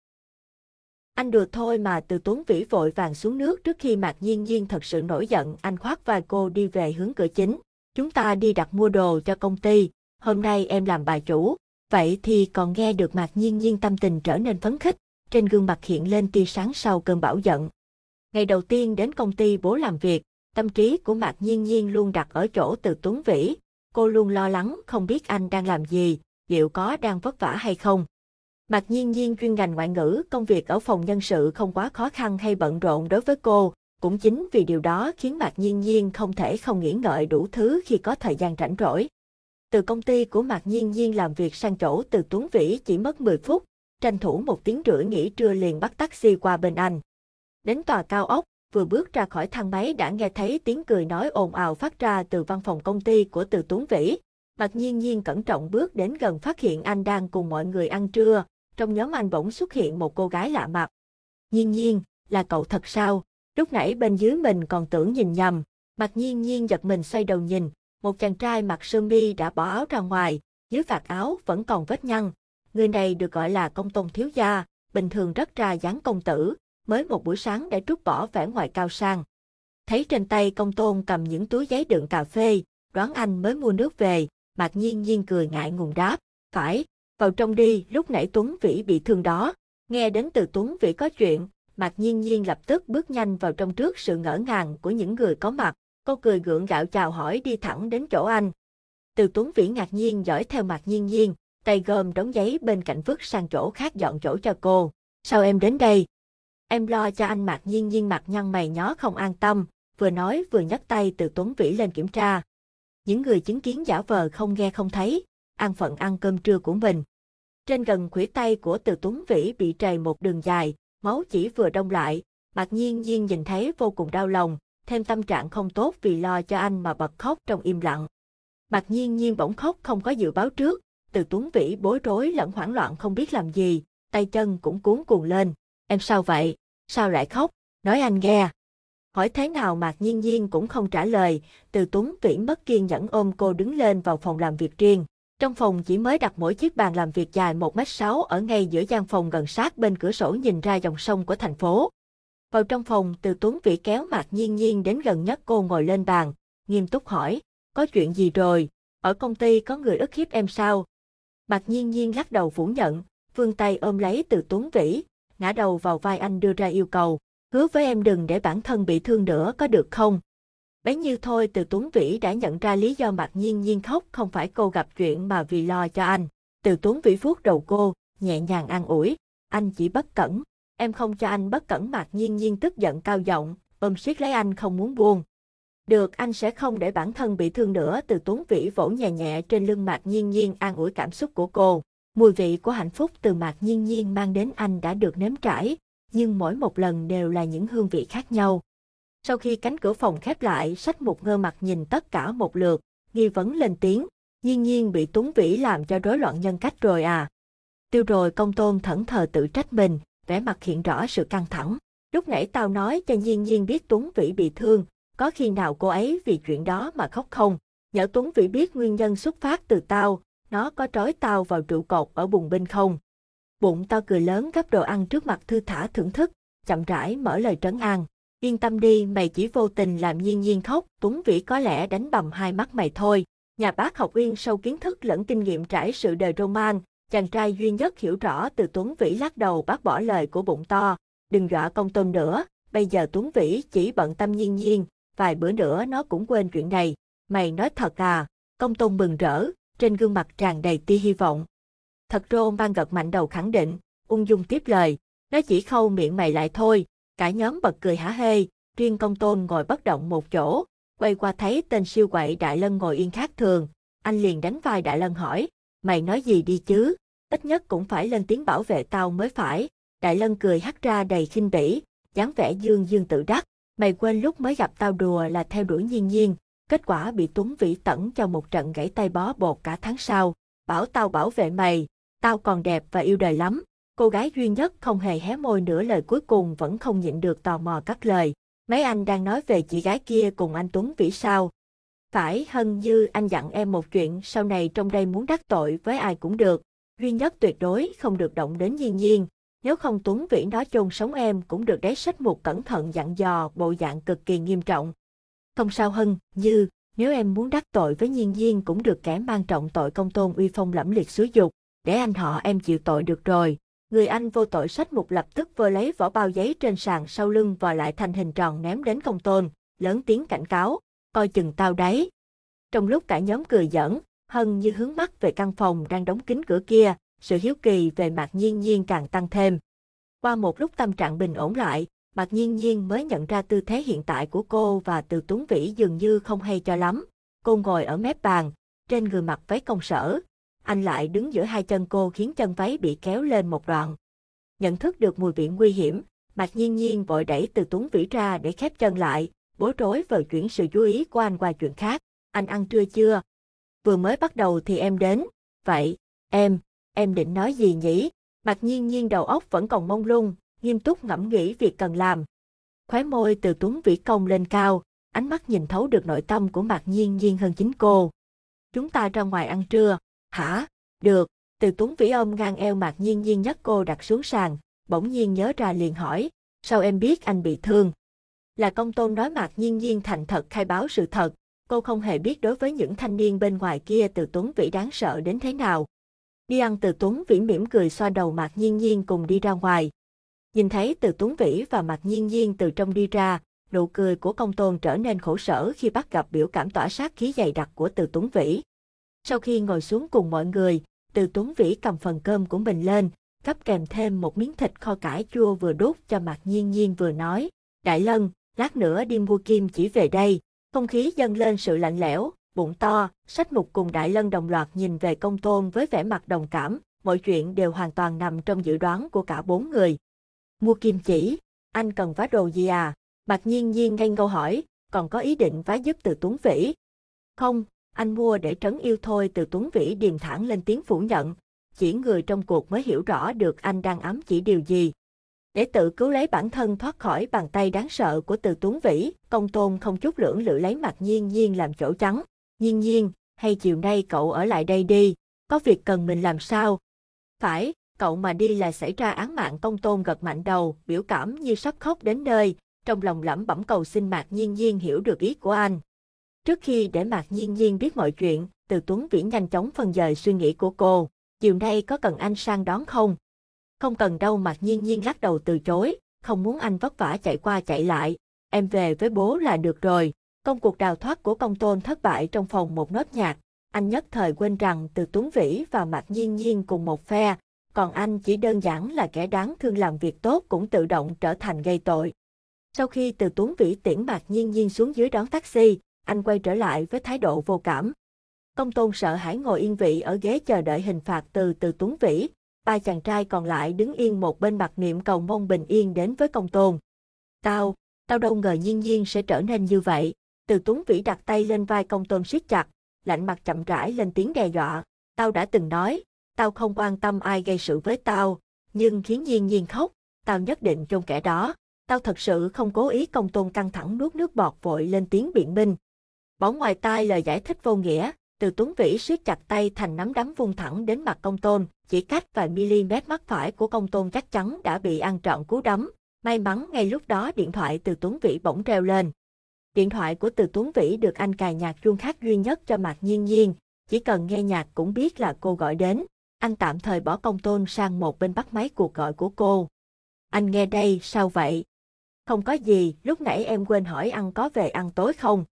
Anh đùa thôi mà từ Tuấn Vĩ vội vàng xuống nước trước khi Mạc Nhiên Nhiên thật sự nổi giận, anh khoác vai cô đi về hướng cửa chính. Chúng ta đi đặt mua đồ cho công ty, hôm nay em làm bà chủ, vậy thì còn nghe được Mạc Nhiên Nhiên tâm tình trở nên phấn khích, trên gương mặt hiện lên tia sáng sau cơn bão giận. Ngày đầu tiên đến công ty bố làm việc, tâm trí của Mạc Nhiên Nhiên luôn đặt ở chỗ từ Tuấn Vĩ, cô luôn lo lắng không biết anh đang làm gì, liệu có đang vất vả hay không. Mạc Nhiên Nhiên chuyên ngành ngoại ngữ, công việc ở phòng nhân sự không quá khó khăn hay bận rộn đối với cô, cũng chính vì điều đó khiến Mạc Nhiên Nhiên không thể không nghĩ ngợi đủ thứ khi có thời gian rảnh rỗi. Từ công ty của Mạc Nhiên Nhiên làm việc sang chỗ từ Tuấn Vĩ chỉ mất 10 phút, tranh thủ một tiếng rưỡi nghỉ trưa liền bắt taxi qua bên anh. Đến tòa cao ốc, vừa bước ra khỏi thang máy đã nghe thấy tiếng cười nói ồn ào phát ra từ văn phòng công ty của từ Tuấn Vĩ. Mạc Nhiên Nhiên cẩn trọng bước đến gần phát hiện anh đang cùng mọi người ăn trưa, trong nhóm anh bỗng xuất hiện một cô gái lạ mặt. Nhiên Nhiên, là cậu thật sao? Lúc nãy bên dưới mình còn tưởng nhìn nhầm, Mạc Nhiên Nhiên giật mình xoay đầu nhìn, một chàng trai mặc sơ mi đã bỏ áo ra ngoài, dưới vạt áo vẫn còn vết nhăn. Người này được gọi là công tôn thiếu gia, bình thường rất ra dáng công tử, mới một buổi sáng đã trút bỏ vẻ ngoài cao sang. Thấy trên tay công tôn cầm những túi giấy đựng cà phê, đoán anh mới mua nước về, Mạc Nhiên Nhiên cười ngại ngùng đáp, phải, vào trong đi, lúc nãy Tuấn Vĩ bị thương đó. Nghe đến từ Tuấn Vĩ có chuyện, Mạc Nhiên Nhiên lập tức bước nhanh vào trong trước sự ngỡ ngàng của những người có mặt. Cô cười gượng gạo chào hỏi đi thẳng đến chỗ anh. Từ Tuấn Vĩ ngạc nhiên dõi theo Mạc Nhiên Nhiên, tay gom đống giấy bên cạnh vứt sang chỗ khác dọn chỗ cho cô. Sao em đến đây? Em lo cho anh Mạc Nhiên Nhiên mặt nhăn mày nhó không an tâm, vừa nói vừa nhấc tay từ Tuấn Vĩ lên kiểm tra. Những người chứng kiến giả vờ không nghe không thấy, ăn phận ăn cơm trưa của mình. Trên gần khuỷu tay của từ Tuấn Vĩ bị trầy một đường dài, máu chỉ vừa đông lại, Mạc Nhiên Nhiên nhìn thấy vô cùng đau lòng, thêm tâm trạng không tốt vì lo cho anh mà bật khóc trong im lặng. Mạc Nhiên Nhiên bỗng khóc không có dự báo trước, từ Tuấn Vĩ bối rối lẫn hoảng loạn không biết làm gì, tay chân cũng cuốn cuồng lên. Em sao vậy? Sao lại khóc? Nói anh nghe. Hỏi thế nào Mạc Nhiên Nhiên cũng không trả lời, từ Tuấn Vĩ mất kiên nhẫn ôm cô đứng lên vào phòng làm việc riêng. Trong phòng chỉ mới đặt mỗi chiếc bàn làm việc dài 1m6 ở ngay giữa gian phòng gần sát bên cửa sổ nhìn ra dòng sông của thành phố. Vào trong phòng, từ Tuấn Vĩ kéo Mạc Nhiên Nhiên đến gần nhất cô ngồi lên bàn, nghiêm túc hỏi, có chuyện gì rồi, ở công ty có người ức hiếp em sao? Mạc Nhiên Nhiên lắc đầu phủ nhận, vươn tay ôm lấy từ Tuấn Vĩ, ngã đầu vào vai anh đưa ra yêu cầu, hứa với em đừng để bản thân bị thương nữa có được không? Bấy nhiêu thôi từ Tuấn Vĩ đã nhận ra lý do Mạc Nhiên Nhiên khóc không phải cô gặp chuyện mà vì lo cho anh. Từ Tuấn Vĩ vuốt đầu cô, nhẹ nhàng an ủi, anh chỉ bất cẩn, em không cho anh bất cẩn Mạc Nhiên Nhiên tức giận cao giọng, ôm siết lấy anh không muốn buông. Được anh sẽ không để bản thân bị thương nữa từ Tuấn Vĩ vỗ nhẹ nhẹ trên lưng Mạc Nhiên Nhiên an ủi cảm xúc của cô. Mùi vị của hạnh phúc từ Mạc Nhiên Nhiên mang đến anh đã được nếm trải, nhưng mỗi một lần đều là những hương vị khác nhau. Sau khi cánh cửa phòng khép lại, sách một ngơ mặt nhìn tất cả một lượt, nghi vấn lên tiếng, nhiên nhiên bị Tuấn Vĩ làm cho rối loạn nhân cách rồi à. Tiêu rồi công tôn thẫn thờ tự trách mình, vẻ mặt hiện rõ sự căng thẳng. Lúc nãy tao nói cho nhiên nhiên biết Tuấn Vĩ bị thương, có khi nào cô ấy vì chuyện đó mà khóc không? Nhỡ Tuấn Vĩ biết nguyên nhân xuất phát từ tao, nó có trói tao vào trụ cột ở bùng binh không? Bụng tao cười lớn gấp đồ ăn trước mặt thư thả thưởng thức, chậm rãi mở lời trấn an. Yên tâm đi, mày chỉ vô tình làm nhiên nhiên khóc, Tuấn Vĩ có lẽ đánh bầm hai mắt mày thôi. Nhà bác học uyên sâu kiến thức lẫn kinh nghiệm trải sự đời roman, chàng trai duy nhất hiểu rõ từ Tuấn Vĩ lắc đầu bác bỏ lời của bụng to. Đừng dọa công tôn nữa, bây giờ Tuấn Vĩ chỉ bận tâm nhiên nhiên, vài bữa nữa nó cũng quên chuyện này. Mày nói thật à, công tôn mừng rỡ, trên gương mặt tràn đầy tia hy vọng. Thật rô mang gật mạnh đầu khẳng định, ung dung tiếp lời, nó chỉ khâu miệng mày lại thôi, cả nhóm bật cười hả hê, riêng công tôn ngồi bất động một chỗ, quay qua thấy tên siêu quậy Đại Lân ngồi yên khác thường, anh liền đánh vai Đại Lân hỏi, mày nói gì đi chứ, ít nhất cũng phải lên tiếng bảo vệ tao mới phải, Đại Lân cười hắt ra đầy khinh bỉ, dáng vẻ dương dương tự đắc. Mày quên lúc mới gặp tao đùa là theo đuổi nhiên nhiên, kết quả bị Tuấn Vĩ tẩn cho một trận gãy tay bó bột cả tháng sau. Bảo tao bảo vệ mày, tao còn đẹp và yêu đời lắm. Cô gái duy nhất không hề hé môi nửa lời cuối cùng vẫn không nhịn được tò mò cắt lời. Mấy anh đang nói về chị gái kia cùng anh Tuấn Vĩ sao? Phải Hân Như anh dặn em một chuyện sau này trong đây muốn đắc tội với ai cũng được. Duy nhất tuyệt đối không được động đến nhiên nhiên. Nếu không Tuấn Vĩ nó chôn sống em cũng được đáy sách một cẩn thận dặn dò bộ dạng cực kỳ nghiêm trọng. Không sao Hân, Như, nếu em muốn đắc tội với nhiên nhiên cũng được kẻ mang trọng tội công tôn uy phong lẫm liệt xúi dục, để anh họ em chịu tội được rồi. Người anh vô tội sách mục lập tức vơ lấy vỏ bao giấy trên sàn sau lưng và lại thành hình tròn ném đến công tôn, lớn tiếng cảnh cáo, coi chừng tao đấy. Trong lúc cả nhóm cười giỡn, Hân như hướng mắt về căn phòng đang đóng kín cửa kia, sự hiếu kỳ về Mạc nhiên nhiên càng tăng thêm. Qua một lúc tâm trạng bình ổn lại, Mạc Nhiên Nhiên mới nhận ra tư thế hiện tại của cô và từ Tuấn Vĩ dường như không hay cho lắm. Cô ngồi ở mép bàn, trên người mặc váy công sở. Anh lại đứng giữa hai chân cô khiến chân váy bị kéo lên một đoạn. Nhận thức được mùi vị nguy hiểm, Mạc Nhiên Nhiên vội đẩy từ Tuấn Vĩ ra để khép chân lại, bối rối vờ chuyển sự chú ý của anh qua chuyện khác. Anh ăn trưa chưa? Vừa mới bắt đầu thì em đến. Vậy, em, em định nói gì nhỉ? Mặc Nhiên Nhiên đầu óc vẫn còn mông lung, nghiêm túc ngẫm nghĩ việc cần làm. Khóe môi từ Tuấn Vĩ công lên cao, ánh mắt nhìn thấu được nội tâm của Mạc Nhiên Nhiên hơn chính cô. Chúng ta ra ngoài ăn trưa, hả? Được, từ Tuấn Vĩ ôm ngang eo Mạc Nhiên Nhiên nhấc cô đặt xuống sàn, bỗng nhiên nhớ ra liền hỏi, sao em biết anh bị thương? Là công tôn nói Mạc Nhiên Nhiên thành thật khai báo sự thật, cô không hề biết đối với những thanh niên bên ngoài kia từ Tuấn Vĩ đáng sợ đến thế nào. Đi ăn từ Tuấn Vĩ mỉm cười xoa đầu Mạc Nhiên Nhiên cùng đi ra ngoài, Nhìn thấy từ Tuấn Vĩ và Mạc nhiên nhiên từ trong đi ra, nụ cười của công tôn trở nên khổ sở khi bắt gặp biểu cảm tỏa sát khí dày đặc của từ Tuấn Vĩ. Sau khi ngồi xuống cùng mọi người, từ Tuấn Vĩ cầm phần cơm của mình lên, gấp kèm thêm một miếng thịt kho cải chua vừa đút cho Mạc nhiên nhiên vừa nói, Đại Lân, lát nữa đi mua kim chỉ về đây, không khí dâng lên sự lạnh lẽo, bụng to, sách mục cùng Đại Lân đồng loạt nhìn về công tôn với vẻ mặt đồng cảm, mọi chuyện đều hoàn toàn nằm trong dự đoán của cả bốn người. Mua kim chỉ, anh cần vá đồ gì à? Bạc nhiên nhiên ngay câu hỏi, còn có ý định vá giúp từ Tuấn Vĩ. Không, anh mua để trấn yêu thôi từ Tuấn Vĩ điềm thẳng lên tiếng phủ nhận. Chỉ người trong cuộc mới hiểu rõ được anh đang ám chỉ điều gì. Để tự cứu lấy bản thân thoát khỏi bàn tay đáng sợ của từ Tuấn Vĩ, công tôn không chút lưỡng lự lấy mặt nhiên nhiên làm chỗ trắng. Nhiên nhiên, hay chiều nay cậu ở lại đây đi, có việc cần mình làm sao? Phải, cậu mà đi là xảy ra án mạng công tôn gật mạnh đầu, biểu cảm như sắp khóc đến nơi, trong lòng lẩm bẩm cầu xin Mạc Nhiên Nhiên hiểu được ý của anh. Trước khi để Mạc Nhiên Nhiên biết mọi chuyện, Từ Tuấn Vĩ nhanh chóng phân dời suy nghĩ của cô, chiều nay có cần anh sang đón không? Không cần đâu Mạc Nhiên Nhiên lắc đầu từ chối, không muốn anh vất vả chạy qua chạy lại, em về với bố là được rồi. Công cuộc đào thoát của công tôn thất bại trong phòng một nốt nhạc, anh nhất thời quên rằng từ Tuấn Vĩ và Mạc Nhiên Nhiên cùng một phe, còn anh chỉ đơn giản là kẻ đáng thương làm việc tốt cũng tự động trở thành gây tội. Sau khi từ Tuấn Vĩ tiễn Mạc Nhiên Nhiên xuống dưới đón taxi, anh quay trở lại với thái độ vô cảm. Công tôn sợ hãi ngồi yên vị ở ghế chờ đợi hình phạt từ từ Tuấn Vĩ, ba chàng trai còn lại đứng yên một bên mặt niệm cầu mong bình yên đến với công tôn. Tao, tao đâu ngờ nhiên nhiên sẽ trở nên như vậy. Từ Tuấn Vĩ đặt tay lên vai công tôn siết chặt, lạnh mặt chậm rãi lên tiếng đe dọa. Tao đã từng nói, tao không quan tâm ai gây sự với tao, nhưng khiến nhiên nhiên khóc, tao nhất định chôn kẻ đó. Tao thật sự không cố ý công tôn căng thẳng nuốt nước bọt vội lên tiếng biện minh. Bỏ ngoài tai lời giải thích vô nghĩa, từ Tuấn Vĩ siết chặt tay thành nắm đấm vung thẳng đến mặt công tôn, chỉ cách vài mm mắt phải của công tôn chắc chắn đã bị ăn trọn cú đấm. May mắn ngay lúc đó điện thoại từ Tuấn Vĩ bỗng reo lên. Điện thoại của từ Tuấn Vĩ được anh cài nhạc chuông khác duy nhất cho Mạc Nhiên Nhiên, chỉ cần nghe nhạc cũng biết là cô gọi đến anh tạm thời bỏ công tôn sang một bên bắt máy cuộc gọi của cô. Anh nghe đây, sao vậy? Không có gì, lúc nãy em quên hỏi ăn có về ăn tối không?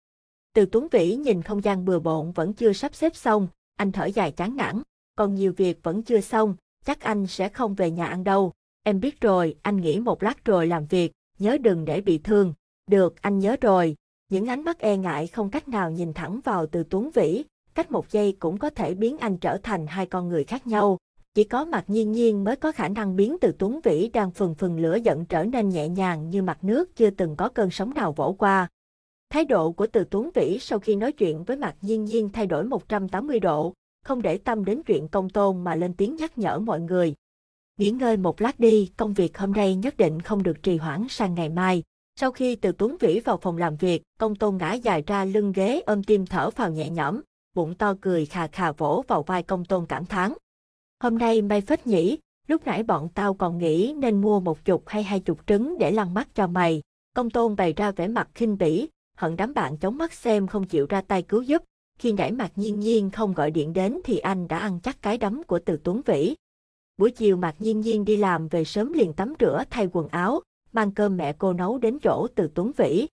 Từ Tuấn Vĩ nhìn không gian bừa bộn vẫn chưa sắp xếp xong, anh thở dài chán nản, còn nhiều việc vẫn chưa xong, chắc anh sẽ không về nhà ăn đâu. Em biết rồi, anh nghỉ một lát rồi làm việc, nhớ đừng để bị thương. Được, anh nhớ rồi. Những ánh mắt e ngại không cách nào nhìn thẳng vào từ Tuấn Vĩ, cách một giây cũng có thể biến anh trở thành hai con người khác nhau. Chỉ có mặt nhiên nhiên mới có khả năng biến từ Tuấn Vĩ đang phừng phừng lửa giận trở nên nhẹ nhàng như mặt nước chưa từng có cơn sóng nào vỗ qua. Thái độ của từ Tuấn Vĩ sau khi nói chuyện với Mạc nhiên nhiên thay đổi 180 độ, không để tâm đến chuyện công tôn mà lên tiếng nhắc nhở mọi người. Nghỉ ngơi một lát đi, công việc hôm nay nhất định không được trì hoãn sang ngày mai. Sau khi từ Tuấn Vĩ vào phòng làm việc, công tôn ngã dài ra lưng ghế ôm tim thở vào nhẹ nhõm, bụng to cười khà khà vỗ vào vai công tôn cảm thán. Hôm nay may phết nhỉ, lúc nãy bọn tao còn nghĩ nên mua một chục hay hai chục trứng để lăn mắt cho mày. Công tôn bày ra vẻ mặt khinh bỉ, hận đám bạn chống mắt xem không chịu ra tay cứu giúp. Khi nãy mặt nhiên nhiên không gọi điện đến thì anh đã ăn chắc cái đấm của từ Tuấn Vĩ. Buổi chiều mặt nhiên nhiên đi làm về sớm liền tắm rửa thay quần áo, mang cơm mẹ cô nấu đến chỗ từ Tuấn Vĩ.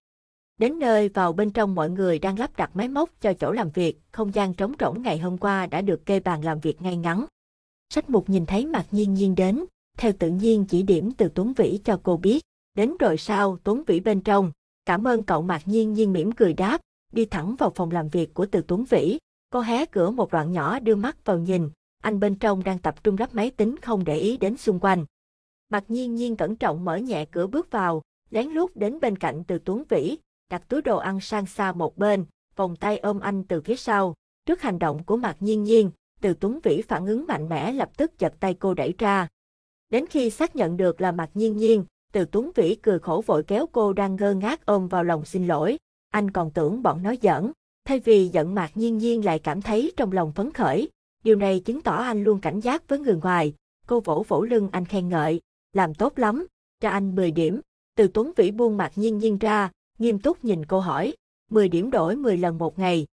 Đến nơi vào bên trong mọi người đang lắp đặt máy móc cho chỗ làm việc, không gian trống rỗng ngày hôm qua đã được kê bàn làm việc ngay ngắn. Sách mục nhìn thấy mặt nhiên nhiên đến, theo tự nhiên chỉ điểm từ Tuấn Vĩ cho cô biết. Đến rồi sao Tuấn Vĩ bên trong, cảm ơn cậu Mạc nhiên nhiên mỉm cười đáp, đi thẳng vào phòng làm việc của từ Tuấn Vĩ. Cô hé cửa một đoạn nhỏ đưa mắt vào nhìn, anh bên trong đang tập trung lắp máy tính không để ý đến xung quanh. Mạc nhiên nhiên cẩn trọng mở nhẹ cửa bước vào, lén lút đến bên cạnh từ Tuấn Vĩ, đặt túi đồ ăn sang xa một bên, vòng tay ôm anh từ phía sau. Trước hành động của Mạc nhiên nhiên, từ Tuấn Vĩ phản ứng mạnh mẽ lập tức giật tay cô đẩy ra. Đến khi xác nhận được là Mạc nhiên nhiên, từ Tuấn Vĩ cười khổ vội kéo cô đang ngơ ngác ôm vào lòng xin lỗi. Anh còn tưởng bọn nó giỡn, thay vì giận mặt nhiên nhiên lại cảm thấy trong lòng phấn khởi. Điều này chứng tỏ anh luôn cảnh giác với người ngoài. Cô vỗ vỗ lưng anh khen ngợi, làm tốt lắm, cho anh 10 điểm. Từ Tuấn Vĩ buông mặt nhiên nhiên ra, nghiêm túc nhìn cô hỏi, 10 điểm đổi 10 lần một ngày,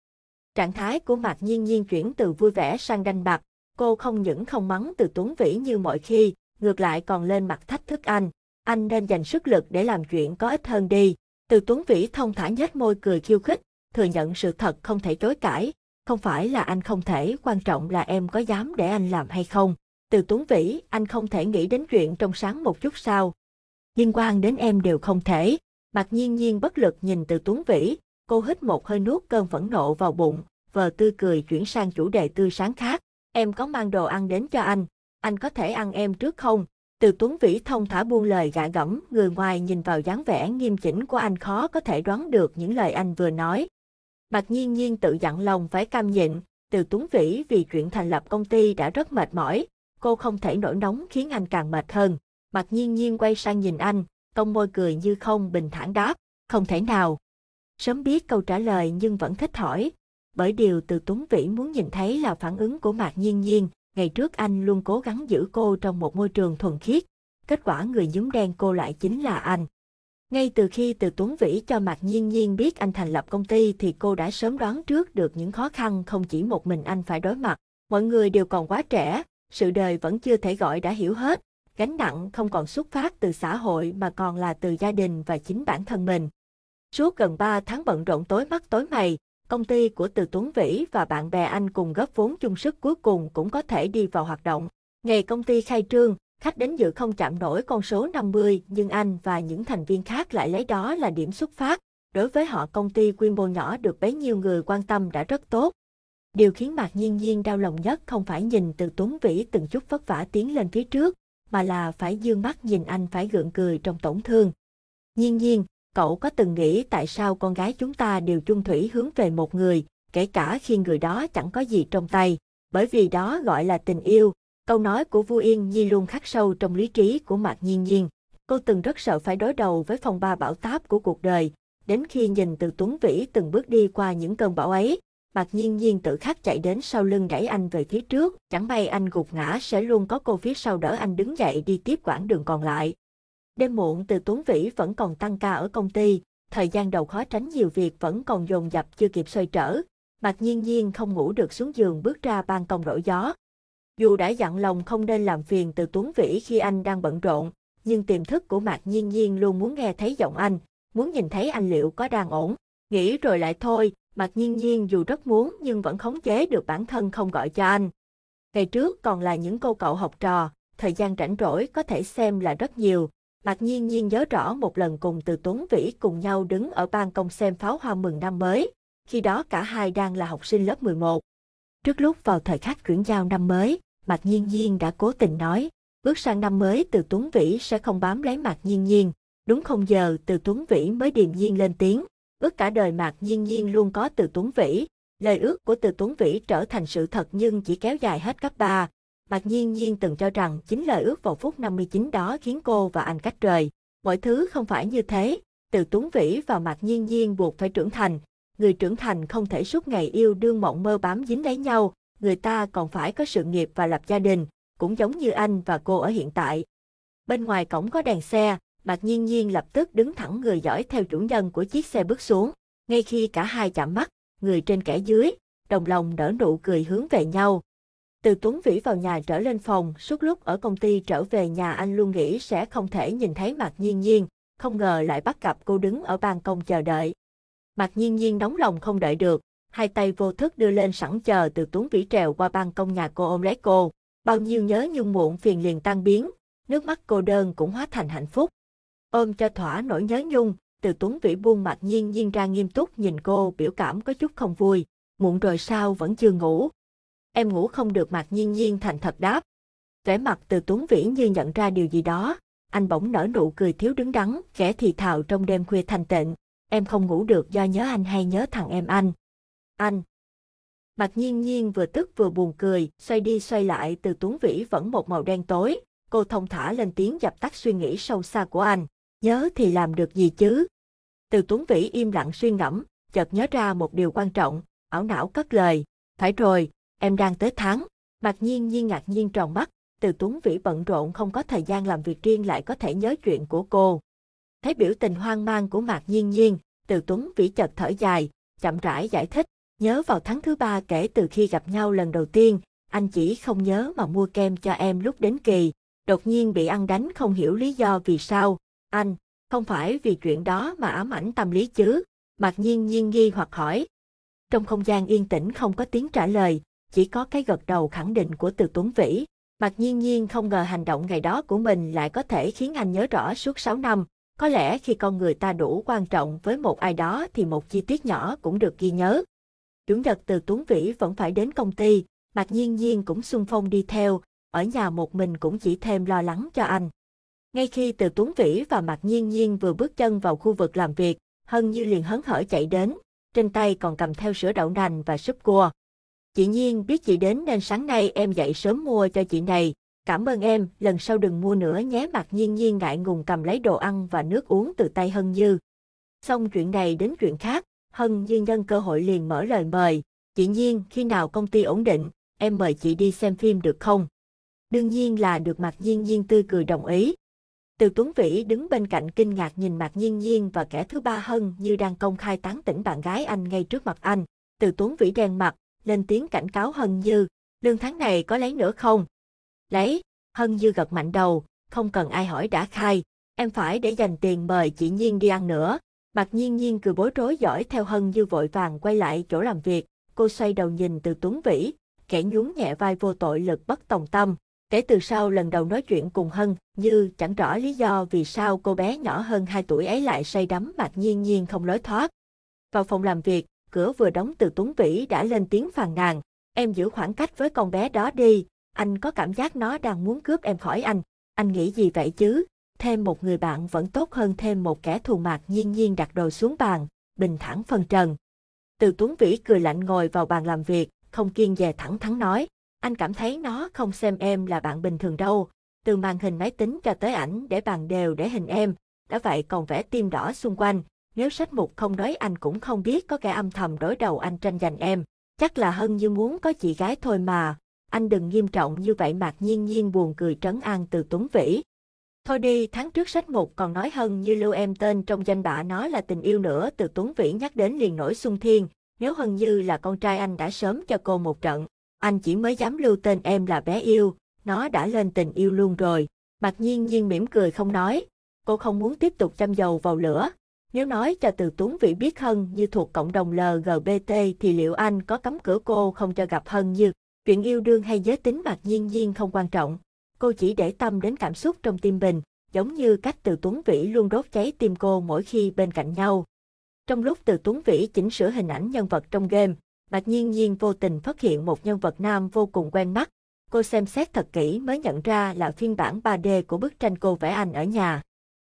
Trạng thái của Mạc Nhiên Nhiên chuyển từ vui vẻ sang đanh mặt, cô không những không mắng từ Tuấn Vĩ như mọi khi, ngược lại còn lên mặt thách thức anh. Anh nên dành sức lực để làm chuyện có ích hơn đi. Từ Tuấn Vĩ thông thả nhếch môi cười khiêu khích, thừa nhận sự thật không thể chối cãi. Không phải là anh không thể, quan trọng là em có dám để anh làm hay không. Từ Tuấn Vĩ, anh không thể nghĩ đến chuyện trong sáng một chút sao. Liên quan đến em đều không thể. Mặc nhiên nhiên bất lực nhìn từ Tuấn Vĩ, Cô hít một hơi nuốt cơn phẫn nộ vào bụng, vờ tươi cười chuyển sang chủ đề tươi sáng khác. Em có mang đồ ăn đến cho anh, anh có thể ăn em trước không? Từ Tuấn Vĩ thông thả buông lời gạ gẫm, người ngoài nhìn vào dáng vẻ nghiêm chỉnh của anh khó có thể đoán được những lời anh vừa nói. Mặc nhiên nhiên tự dặn lòng phải cam nhịn, từ Tuấn Vĩ vì chuyện thành lập công ty đã rất mệt mỏi, cô không thể nổi nóng khiến anh càng mệt hơn. Mặc nhiên nhiên quay sang nhìn anh, cong môi cười như không bình thản đáp, không thể nào, Sớm biết câu trả lời nhưng vẫn thích hỏi, bởi điều từ Tuấn Vĩ muốn nhìn thấy là phản ứng của Mạc Nhiên Nhiên, ngày trước anh luôn cố gắng giữ cô trong một môi trường thuần khiết, kết quả người nhúm đen cô lại chính là anh. Ngay từ khi từ Tuấn Vĩ cho Mạc Nhiên Nhiên biết anh thành lập công ty thì cô đã sớm đoán trước được những khó khăn không chỉ một mình anh phải đối mặt. Mọi người đều còn quá trẻ, sự đời vẫn chưa thể gọi đã hiểu hết, gánh nặng không còn xuất phát từ xã hội mà còn là từ gia đình và chính bản thân mình. Suốt gần 3 tháng bận rộn tối mắt tối mày, công ty của Từ Tuấn Vĩ và bạn bè anh cùng góp vốn chung sức cuối cùng cũng có thể đi vào hoạt động. Ngày công ty khai trương, khách đến dự không chạm nổi con số 50 nhưng anh và những thành viên khác lại lấy đó là điểm xuất phát. Đối với họ công ty quy mô nhỏ được bấy nhiêu người quan tâm đã rất tốt. Điều khiến Mạc Nhiên Nhiên đau lòng nhất không phải nhìn từ Tuấn Vĩ từng chút vất vả tiến lên phía trước, mà là phải dương mắt nhìn anh phải gượng cười trong tổn thương. Nhiên nhiên, cậu có từng nghĩ tại sao con gái chúng ta đều chung thủy hướng về một người, kể cả khi người đó chẳng có gì trong tay, bởi vì đó gọi là tình yêu. Câu nói của Vu Yên Nhi luôn khắc sâu trong lý trí của Mạc Nhiên Nhiên. Cô từng rất sợ phải đối đầu với phong ba bão táp của cuộc đời, đến khi nhìn từ Tuấn Vĩ từng bước đi qua những cơn bão ấy, Mạc Nhiên Nhiên tự khắc chạy đến sau lưng đẩy anh về phía trước, chẳng may anh gục ngã sẽ luôn có cô phía sau đỡ anh đứng dậy đi tiếp quãng đường còn lại. Đêm muộn từ Tuấn Vĩ vẫn còn tăng ca ở công ty, thời gian đầu khó tránh nhiều việc vẫn còn dồn dập chưa kịp xoay trở. Mạc nhiên nhiên không ngủ được xuống giường bước ra ban công đổi gió. Dù đã dặn lòng không nên làm phiền từ Tuấn Vĩ khi anh đang bận rộn, nhưng tiềm thức của Mạc nhiên nhiên luôn muốn nghe thấy giọng anh, muốn nhìn thấy anh liệu có đang ổn. Nghĩ rồi lại thôi, Mạc nhiên nhiên dù rất muốn nhưng vẫn khống chế được bản thân không gọi cho anh. Ngày trước còn là những cô cậu học trò, thời gian rảnh rỗi có thể xem là rất nhiều, Mạc nhiên nhiên nhớ rõ một lần cùng từ Tuấn Vĩ cùng nhau đứng ở ban công xem pháo hoa mừng năm mới, khi đó cả hai đang là học sinh lớp 11. Trước lúc vào thời khắc chuyển giao năm mới, Mạc Nhiên Nhiên đã cố tình nói, bước sang năm mới từ Tuấn Vĩ sẽ không bám lấy Mạc Nhiên Nhiên. Đúng không giờ từ Tuấn Vĩ mới điềm nhiên lên tiếng, ước cả đời Mạc Nhiên Nhiên luôn có từ Tuấn Vĩ. Lời ước của từ Tuấn Vĩ trở thành sự thật nhưng chỉ kéo dài hết cấp 3. Mạc Nhiên Nhiên từng cho rằng chính lời ước vào phút 59 đó khiến cô và anh cách rời. Mọi thứ không phải như thế, từ Tuấn Vĩ và Mạc Nhiên Nhiên buộc phải trưởng thành. Người trưởng thành không thể suốt ngày yêu đương mộng mơ bám dính lấy nhau, người ta còn phải có sự nghiệp và lập gia đình, cũng giống như anh và cô ở hiện tại. Bên ngoài cổng có đèn xe, Mạc Nhiên Nhiên lập tức đứng thẳng người dõi theo chủ nhân của chiếc xe bước xuống. Ngay khi cả hai chạm mắt, người trên kẻ dưới, đồng lòng nở nụ cười hướng về nhau. Từ Tuấn Vĩ vào nhà trở lên phòng, suốt lúc ở công ty trở về nhà anh luôn nghĩ sẽ không thể nhìn thấy Mạc Nhiên Nhiên, không ngờ lại bắt gặp cô đứng ở ban công chờ đợi. Mạc Nhiên Nhiên nóng lòng không đợi được, hai tay vô thức đưa lên sẵn chờ từ Tuấn Vĩ trèo qua ban công nhà cô ôm lấy cô. Bao nhiêu nhớ nhung muộn phiền liền tan biến, nước mắt cô đơn cũng hóa thành hạnh phúc. Ôm cho thỏa nỗi nhớ nhung, từ Tuấn Vĩ buông Mạc Nhiên Nhiên ra nghiêm túc nhìn cô biểu cảm có chút không vui. Muộn rồi sao vẫn chưa ngủ, em ngủ không được Mạc Nhiên Nhiên thành thật đáp. Vẻ mặt từ Tuấn Vĩ như nhận ra điều gì đó, anh bỗng nở nụ cười thiếu đứng đắn, kẻ thì thào trong đêm khuya thanh tịnh, em không ngủ được do nhớ anh hay nhớ thằng em anh. Anh. Mạc Nhiên Nhiên vừa tức vừa buồn cười, xoay đi xoay lại từ Tuấn Vĩ vẫn một màu đen tối, cô thông thả lên tiếng dập tắt suy nghĩ sâu xa của anh, nhớ thì làm được gì chứ. Từ Tuấn Vĩ im lặng suy ngẫm, chợt nhớ ra một điều quan trọng, ảo não cất lời, phải rồi, em đang tới tháng. Mạc nhiên nhiên ngạc nhiên tròn mắt, từ Tuấn Vĩ bận rộn không có thời gian làm việc riêng lại có thể nhớ chuyện của cô. Thấy biểu tình hoang mang của Mạc nhiên nhiên, từ Tuấn Vĩ chợt thở dài, chậm rãi giải thích, nhớ vào tháng thứ ba kể từ khi gặp nhau lần đầu tiên, anh chỉ không nhớ mà mua kem cho em lúc đến kỳ, đột nhiên bị ăn đánh không hiểu lý do vì sao, anh, không phải vì chuyện đó mà ám ảnh tâm lý chứ, Mạc nhiên nhiên nghi hoặc hỏi. Trong không gian yên tĩnh không có tiếng trả lời, chỉ có cái gật đầu khẳng định của từ Tuấn Vĩ. Mặc nhiên nhiên không ngờ hành động ngày đó của mình lại có thể khiến anh nhớ rõ suốt 6 năm. Có lẽ khi con người ta đủ quan trọng với một ai đó thì một chi tiết nhỏ cũng được ghi nhớ. Chủ nhật từ Tuấn Vĩ vẫn phải đến công ty, Mặc nhiên nhiên cũng xung phong đi theo, ở nhà một mình cũng chỉ thêm lo lắng cho anh. Ngay khi từ Tuấn Vĩ và Mạc Nhiên Nhiên vừa bước chân vào khu vực làm việc, Hân Như liền hấn hở chạy đến, trên tay còn cầm theo sữa đậu nành và súp cua. Chị Nhiên biết chị đến nên sáng nay em dậy sớm mua cho chị này. Cảm ơn em, lần sau đừng mua nữa nhé mặt Nhiên Nhiên ngại ngùng cầm lấy đồ ăn và nước uống từ tay Hân Như. Xong chuyện này đến chuyện khác, Hân Như nhân cơ hội liền mở lời mời. Chị Nhiên, khi nào công ty ổn định, em mời chị đi xem phim được không? Đương nhiên là được mặt Nhiên Nhiên tươi cười đồng ý. Từ Tuấn Vĩ đứng bên cạnh kinh ngạc nhìn mặt Nhiên Nhiên và kẻ thứ ba Hân như đang công khai tán tỉnh bạn gái anh ngay trước mặt anh. Từ Tuấn Vĩ đen mặt, lên tiếng cảnh cáo Hân Như, lương tháng này có lấy nữa không? Lấy, Hân Như gật mạnh đầu, không cần ai hỏi đã khai, em phải để dành tiền mời chị Nhiên đi ăn nữa. Mặt nhiên nhiên cười bối rối giỏi theo Hân Như vội vàng quay lại chỗ làm việc, cô xoay đầu nhìn từ Tuấn Vĩ, kẻ nhún nhẹ vai vô tội lực bất tòng tâm. Kể từ sau lần đầu nói chuyện cùng Hân, Như chẳng rõ lý do vì sao cô bé nhỏ hơn 2 tuổi ấy lại say đắm mặt nhiên nhiên không lối thoát. Vào phòng làm việc, cửa vừa đóng từ Tuấn Vĩ đã lên tiếng phàn nàn, em giữ khoảng cách với con bé đó đi, anh có cảm giác nó đang muốn cướp em khỏi anh, anh nghĩ gì vậy chứ, thêm một người bạn vẫn tốt hơn thêm một kẻ thù mạc nhiên nhiên đặt đồ xuống bàn, bình thản phân trần. Từ Tuấn Vĩ cười lạnh ngồi vào bàn làm việc, không kiên dè thẳng thắn nói, anh cảm thấy nó không xem em là bạn bình thường đâu, từ màn hình máy tính cho tới ảnh để bàn đều để hình em, đã vậy còn vẽ tim đỏ xung quanh, nếu sách mục không nói anh cũng không biết có kẻ âm thầm đối đầu anh tranh giành em. Chắc là Hân như muốn có chị gái thôi mà. Anh đừng nghiêm trọng như vậy mạc nhiên nhiên buồn cười trấn an từ Tuấn Vĩ. Thôi đi, tháng trước sách mục còn nói Hân như lưu em tên trong danh bạ nó là tình yêu nữa từ Tuấn Vĩ nhắc đến liền nổi xung thiên. Nếu Hân Như là con trai anh đã sớm cho cô một trận, anh chỉ mới dám lưu tên em là bé yêu, nó đã lên tình yêu luôn rồi. Mạc nhiên nhiên mỉm cười không nói, cô không muốn tiếp tục chăm dầu vào lửa, nếu nói cho từ Tuấn Vĩ biết Hân như thuộc cộng đồng LGBT thì liệu anh có cấm cửa cô không cho gặp Hân như chuyện yêu đương hay giới tính mặc nhiên nhiên không quan trọng. Cô chỉ để tâm đến cảm xúc trong tim mình, giống như cách từ Tuấn Vĩ luôn đốt cháy tim cô mỗi khi bên cạnh nhau. Trong lúc từ Tuấn Vĩ chỉnh sửa hình ảnh nhân vật trong game, Mạc Nhiên Nhiên vô tình phát hiện một nhân vật nam vô cùng quen mắt. Cô xem xét thật kỹ mới nhận ra là phiên bản 3D của bức tranh cô vẽ anh ở nhà.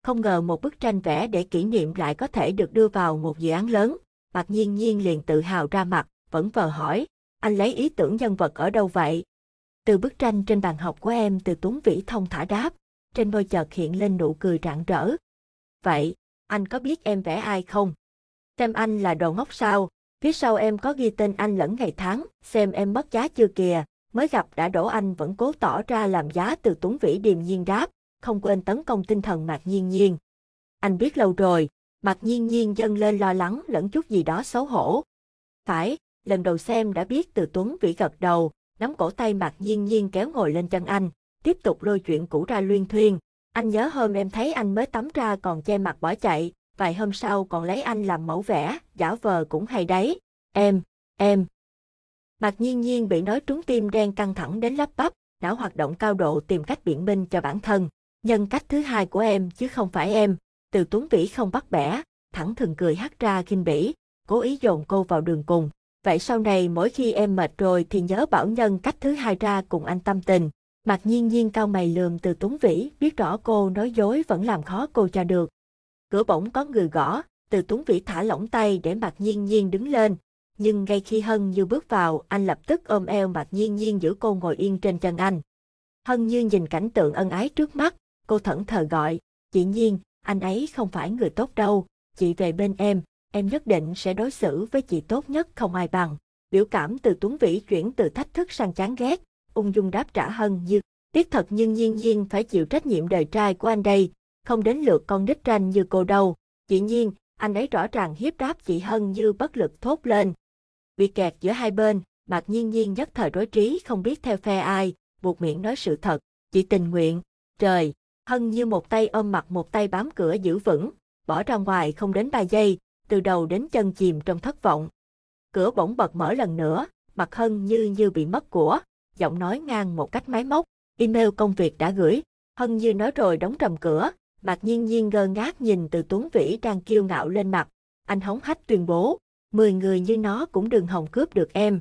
Không ngờ một bức tranh vẽ để kỷ niệm lại có thể được đưa vào một dự án lớn. Mạc Nhiên Nhiên liền tự hào ra mặt, vẫn vờ hỏi, anh lấy ý tưởng nhân vật ở đâu vậy? Từ bức tranh trên bàn học của em từ Tuấn Vĩ thông thả đáp, trên môi chợt hiện lên nụ cười rạng rỡ. Vậy, anh có biết em vẽ ai không? Xem anh là đồ ngốc sao, phía sau em có ghi tên anh lẫn ngày tháng, xem em mất giá chưa kìa, mới gặp đã đổ anh vẫn cố tỏ ra làm giá từ Tuấn Vĩ điềm nhiên đáp, không quên tấn công tinh thần Mạc Nhiên Nhiên. Anh biết lâu rồi, Mạc Nhiên Nhiên dâng lên lo lắng lẫn chút gì đó xấu hổ. Phải, lần đầu xem đã biết từ Tuấn Vĩ gật đầu, nắm cổ tay Mạc Nhiên Nhiên kéo ngồi lên chân anh, tiếp tục lôi chuyện cũ ra luyên thuyên. Anh nhớ hôm em thấy anh mới tắm ra còn che mặt bỏ chạy, vài hôm sau còn lấy anh làm mẫu vẽ, giả vờ cũng hay đấy. Em, em. Mạc Nhiên Nhiên bị nói trúng tim đen căng thẳng đến lắp bắp, não hoạt động cao độ tìm cách biện minh cho bản thân. Nhân cách thứ hai của em chứ không phải em, từ Tuấn Vĩ không bắt bẻ, thẳng thừng cười hắt ra kinh bỉ, cố ý dồn cô vào đường cùng. Vậy sau này mỗi khi em mệt rồi thì nhớ bảo nhân cách thứ hai ra cùng anh tâm tình. Mặc nhiên nhiên cao mày lườm từ Tuấn Vĩ, biết rõ cô nói dối vẫn làm khó cô cho được. Cửa bỗng có người gõ, từ Tuấn Vĩ thả lỏng tay để Mạc Nhiên Nhiên đứng lên. Nhưng ngay khi Hân Như bước vào, anh lập tức ôm eo Mạc Nhiên Nhiên giữ cô ngồi yên trên chân anh. Hân Như nhìn cảnh tượng ân ái trước mắt, cô thẫn thờ gọi, chị Nhiên, anh ấy không phải người tốt đâu, chị về bên em, em nhất định sẽ đối xử với chị tốt nhất không ai bằng. Biểu cảm từ Tuấn Vĩ chuyển từ thách thức sang chán ghét, ung dung đáp trả Hân Như. Tiếc thật nhưng nhiên nhiên phải chịu trách nhiệm đời trai của anh đây, không đến lượt con nít tranh như cô đâu. Chị nhiên, anh ấy rõ ràng hiếp đáp chị Hân Như bất lực thốt lên. Bị kẹt giữa hai bên, Mạc Nhiên Nhiên nhất thời rối trí không biết theo phe ai, buộc miệng nói sự thật, chị tình nguyện. Trời, Hân Như một tay ôm mặt một tay bám cửa giữ vững, bỏ ra ngoài không đến ba giây, từ đầu đến chân chìm trong thất vọng. Cửa bỗng bật mở lần nữa, mặt Hân Như như bị mất của, giọng nói ngang một cách máy móc, email công việc đã gửi. Hân Như nói rồi đóng trầm cửa, Mạc Nhiên Nhiên ngơ ngác nhìn từ Tuấn Vĩ đang kiêu ngạo lên mặt. Anh hống hách tuyên bố, mười người như nó cũng đừng hòng cướp được em,